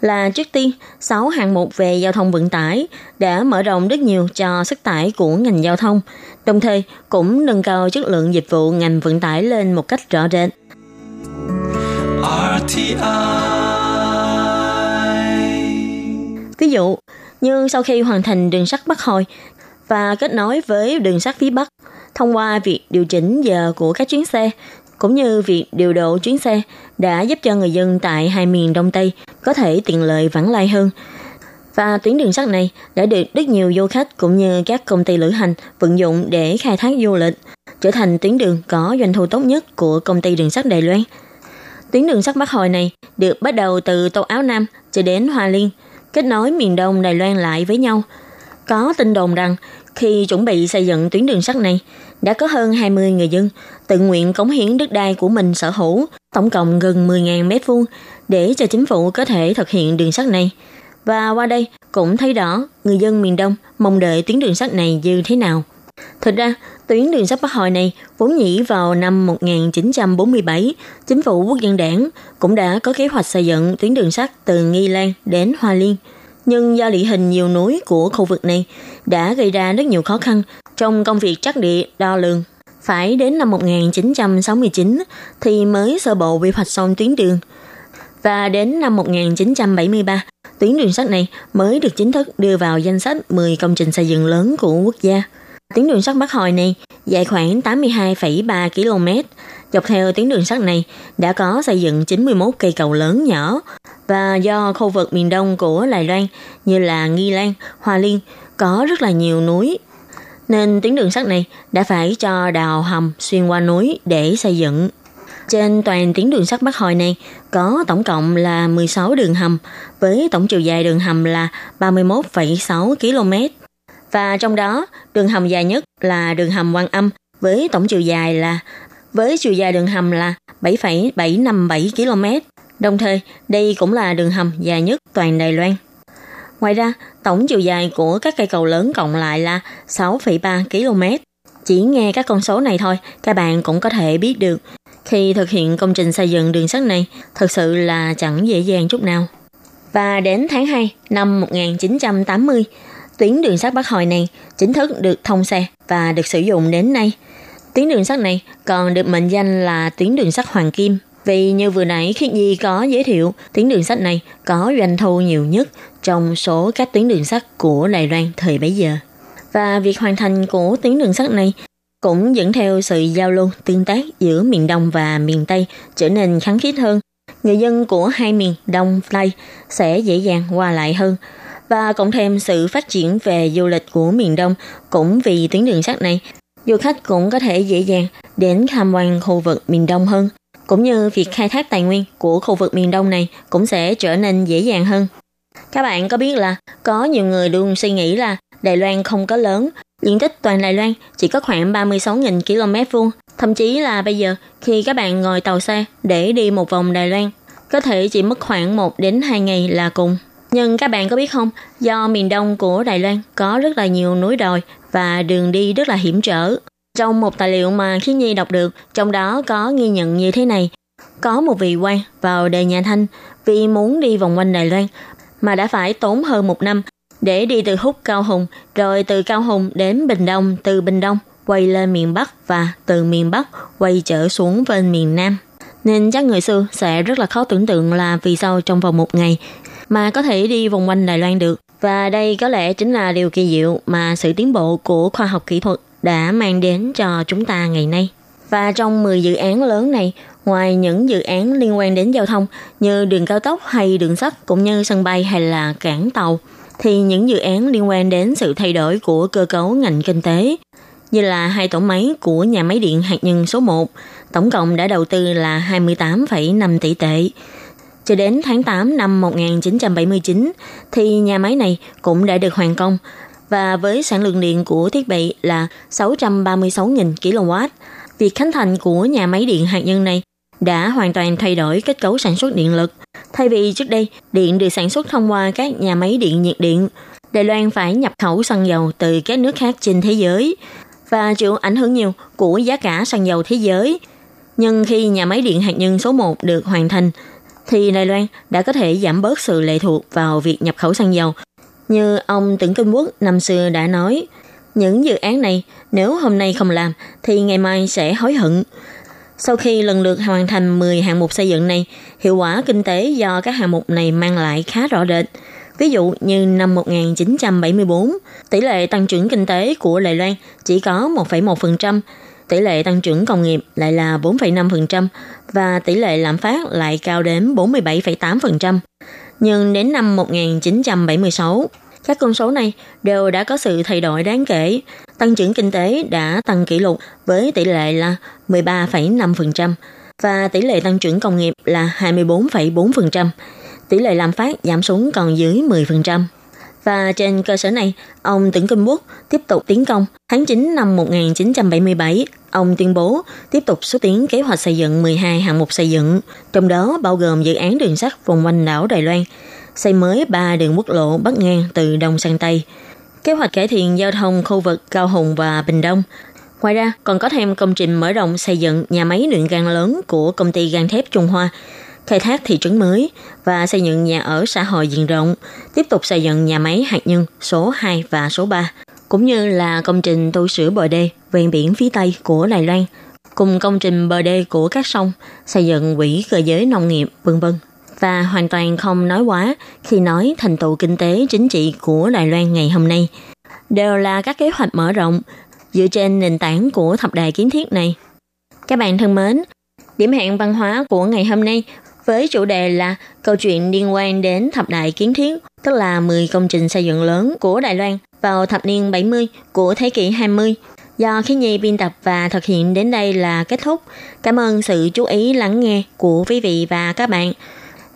là trước tiên 6 hạng mục về giao thông vận tải đã mở rộng rất nhiều cho sức tải của ngành giao thông, đồng thời cũng nâng cao chất lượng dịch vụ ngành vận tải lên một cách rõ rệt. RTI Ví dụ, như sau khi hoàn thành đường sắt Bắc Hồi và kết nối với đường sắt phía Bắc thông qua việc điều chỉnh giờ của các chuyến xe cũng như việc điều độ chuyến xe đã giúp cho người dân tại hai miền Đông Tây có thể tiện lợi vãng lai hơn. Và tuyến đường sắt này đã được rất nhiều du khách cũng như các công ty lữ hành vận dụng để khai thác du lịch, trở thành tuyến đường có doanh thu tốt nhất của công ty đường sắt Đài Loan. Tuyến đường sắt Bắc Hồi này được bắt đầu từ Tô Áo Nam cho đến Hoa Liên, kết nối miền Đông Đài Loan lại với nhau. Có tin đồn rằng khi chuẩn bị xây dựng tuyến đường sắt này, đã có hơn 20 người dân tự nguyện cống hiến đất đai của mình sở hữu, tổng cộng gần 10.000 mét vuông để cho chính phủ có thể thực hiện đường sắt này. Và qua đây cũng thấy rõ người dân miền Đông mong đợi tuyến đường sắt này như thế nào. Thực ra, tuyến đường sắt Bắc Hội này vốn nhĩ vào năm 1947, chính phủ quốc dân đảng cũng đã có kế hoạch xây dựng tuyến đường sắt từ Nghi Lan đến Hoa Liên. Nhưng do địa hình nhiều núi của khu vực này đã gây ra rất nhiều khó khăn trong công việc trắc địa đo lường. Phải đến năm 1969 thì mới sơ bộ quy hoạch xong tuyến đường. Và đến năm 1973, tuyến đường sắt này mới được chính thức đưa vào danh sách 10 công trình xây dựng lớn của quốc gia. Tuyến đường sắt Bắc Hồi này dài khoảng 82,3 km. Dọc theo tuyến đường sắt này đã có xây dựng 91 cây cầu lớn nhỏ và do khu vực miền đông của Đài Loan như là Nghi Lan, Hoa Liên có rất là nhiều núi nên tuyến đường sắt này đã phải cho đào hầm xuyên qua núi để xây dựng. Trên toàn tuyến đường sắt Bắc hồi này có tổng cộng là 16 đường hầm với tổng chiều dài đường hầm là 31,6 km. Và trong đó, đường hầm dài nhất là đường hầm Quan Âm với tổng chiều dài là với chiều dài đường hầm là 7,757 km. Đồng thời, đây cũng là đường hầm dài nhất toàn Đài Loan. Ngoài ra, tổng chiều dài của các cây cầu lớn cộng lại là 6,3 km. Chỉ nghe các con số này thôi, các bạn cũng có thể biết được khi thực hiện công trình xây dựng đường sắt này thật sự là chẳng dễ dàng chút nào. Và đến tháng 2 năm 1980, tuyến đường sắt Bắc hồi này chính thức được thông xe và được sử dụng đến nay. Tuyến đường sắt này còn được mệnh danh là tuyến đường sắt Hoàng Kim vì như vừa nãy Khiết Nhi có giới thiệu, tuyến đường sắt này có doanh thu nhiều nhất trong số các tuyến đường sắt của Đài Loan thời bấy giờ. Và việc hoàn thành của tuyến đường sắt này cũng dẫn theo sự giao lưu tương tác giữa miền Đông và miền Tây trở nên kháng khít hơn. Người dân của hai miền Đông Tây sẽ dễ dàng qua lại hơn. Và cộng thêm sự phát triển về du lịch của miền Đông cũng vì tuyến đường sắt này, du khách cũng có thể dễ dàng đến tham quan khu vực miền Đông hơn. Cũng như việc khai thác tài nguyên của khu vực miền Đông này cũng sẽ trở nên dễ dàng hơn. Các bạn có biết là có nhiều người luôn suy nghĩ là Đài Loan không có lớn, diện tích toàn Đài Loan chỉ có khoảng 36.000 km vuông. Thậm chí là bây giờ khi các bạn ngồi tàu xe để đi một vòng Đài Loan, có thể chỉ mất khoảng 1 đến 2 ngày là cùng. Nhưng các bạn có biết không, do miền đông của Đài Loan có rất là nhiều núi đồi và đường đi rất là hiểm trở. Trong một tài liệu mà Khí Nhi đọc được, trong đó có ghi nhận như thế này. Có một vị quan vào đời nhà Thanh vì muốn đi vòng quanh Đài Loan mà đã phải tốn hơn một năm để đi từ Húc Cao Hùng, rồi từ Cao Hùng đến Bình Đông, từ Bình Đông quay lên miền Bắc và từ miền Bắc quay trở xuống bên miền Nam. Nên chắc người xưa sẽ rất là khó tưởng tượng là vì sao trong vòng một ngày mà có thể đi vòng quanh Đài Loan được. Và đây có lẽ chính là điều kỳ diệu mà sự tiến bộ của khoa học kỹ thuật đã mang đến cho chúng ta ngày nay. Và trong 10 dự án lớn này, ngoài những dự án liên quan đến giao thông như đường cao tốc hay đường sắt cũng như sân bay hay là cảng tàu, thì những dự án liên quan đến sự thay đổi của cơ cấu ngành kinh tế như là hai tổ máy của nhà máy điện hạt nhân số 1, tổng cộng đã đầu tư là 28,5 tỷ tệ. Cho đến tháng 8 năm 1979 thì nhà máy này cũng đã được hoàn công và với sản lượng điện của thiết bị là 636.000 kW. Việc khánh thành của nhà máy điện hạt nhân này đã hoàn toàn thay đổi kết cấu sản xuất điện lực. Thay vì trước đây, điện được sản xuất thông qua các nhà máy điện nhiệt điện, Đài Loan phải nhập khẩu xăng dầu từ các nước khác trên thế giới và chịu ảnh hưởng nhiều của giá cả xăng dầu thế giới. Nhưng khi nhà máy điện hạt nhân số 1 được hoàn thành, thì Đài Loan đã có thể giảm bớt sự lệ thuộc vào việc nhập khẩu xăng dầu. Như ông Tưởng Kinh Quốc năm xưa đã nói, những dự án này nếu hôm nay không làm thì ngày mai sẽ hối hận. Sau khi lần lượt hoàn thành 10 hạng mục xây dựng này, hiệu quả kinh tế do các hạng mục này mang lại khá rõ rệt. Ví dụ như năm 1974, tỷ lệ tăng trưởng kinh tế của Đài Loan chỉ có 1,1%, tỷ lệ tăng trưởng công nghiệp lại là 4,5% và tỷ lệ lạm phát lại cao đến 47,8%. Nhưng đến năm 1976, các con số này đều đã có sự thay đổi đáng kể. Tăng trưởng kinh tế đã tăng kỷ lục với tỷ lệ là 13,5% và tỷ lệ tăng trưởng công nghiệp là 24,4%. Tỷ lệ lạm phát giảm xuống còn dưới 10%. Và trên cơ sở này, ông Tưởng Kim Quốc tiếp tục tiến công. Tháng 9 năm 1977, ông tuyên bố tiếp tục xúc tiến kế hoạch xây dựng 12 hạng mục xây dựng, trong đó bao gồm dự án đường sắt vùng quanh đảo Đài Loan, xây mới 3 đường quốc lộ bắc ngang từ Đông sang Tây, kế hoạch cải thiện giao thông khu vực Cao Hùng và Bình Đông. Ngoài ra, còn có thêm công trình mở rộng xây dựng nhà máy luyện gan lớn của công ty gan thép Trung Hoa, khai thác thị trấn mới và xây dựng nhà ở xã hội diện rộng, tiếp tục xây dựng nhà máy hạt nhân số 2 và số 3, cũng như là công trình tu sửa bờ đê ven biển phía Tây của Đài Loan, cùng công trình bờ đê của các sông, xây dựng quỹ cơ giới nông nghiệp, vân vân và hoàn toàn không nói quá khi nói thành tựu kinh tế chính trị của Đài Loan ngày hôm nay. Đều là các kế hoạch mở rộng dựa trên nền tảng của thập đài kiến thiết này. Các bạn thân mến, điểm hẹn văn hóa của ngày hôm nay với chủ đề là câu chuyện liên quan đến thập đại kiến thiết, tức là 10 công trình xây dựng lớn của Đài Loan vào thập niên 70 của thế kỷ 20 Do khi nhi biên tập và thực hiện đến đây là kết thúc. Cảm ơn sự chú ý lắng nghe của quý vị và các bạn.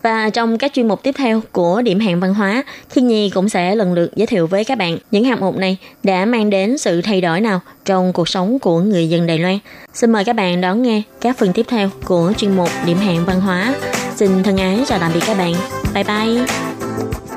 Và trong các chuyên mục tiếp theo của Điểm hẹn văn hóa, Khi Nhi cũng sẽ lần lượt giới thiệu với các bạn những hạng mục này đã mang đến sự thay đổi nào trong cuộc sống của người dân Đài Loan. Xin mời các bạn đón nghe các phần tiếp theo của chuyên mục Điểm hẹn văn hóa. Xin thân ái chào tạm biệt các bạn. Bye bye!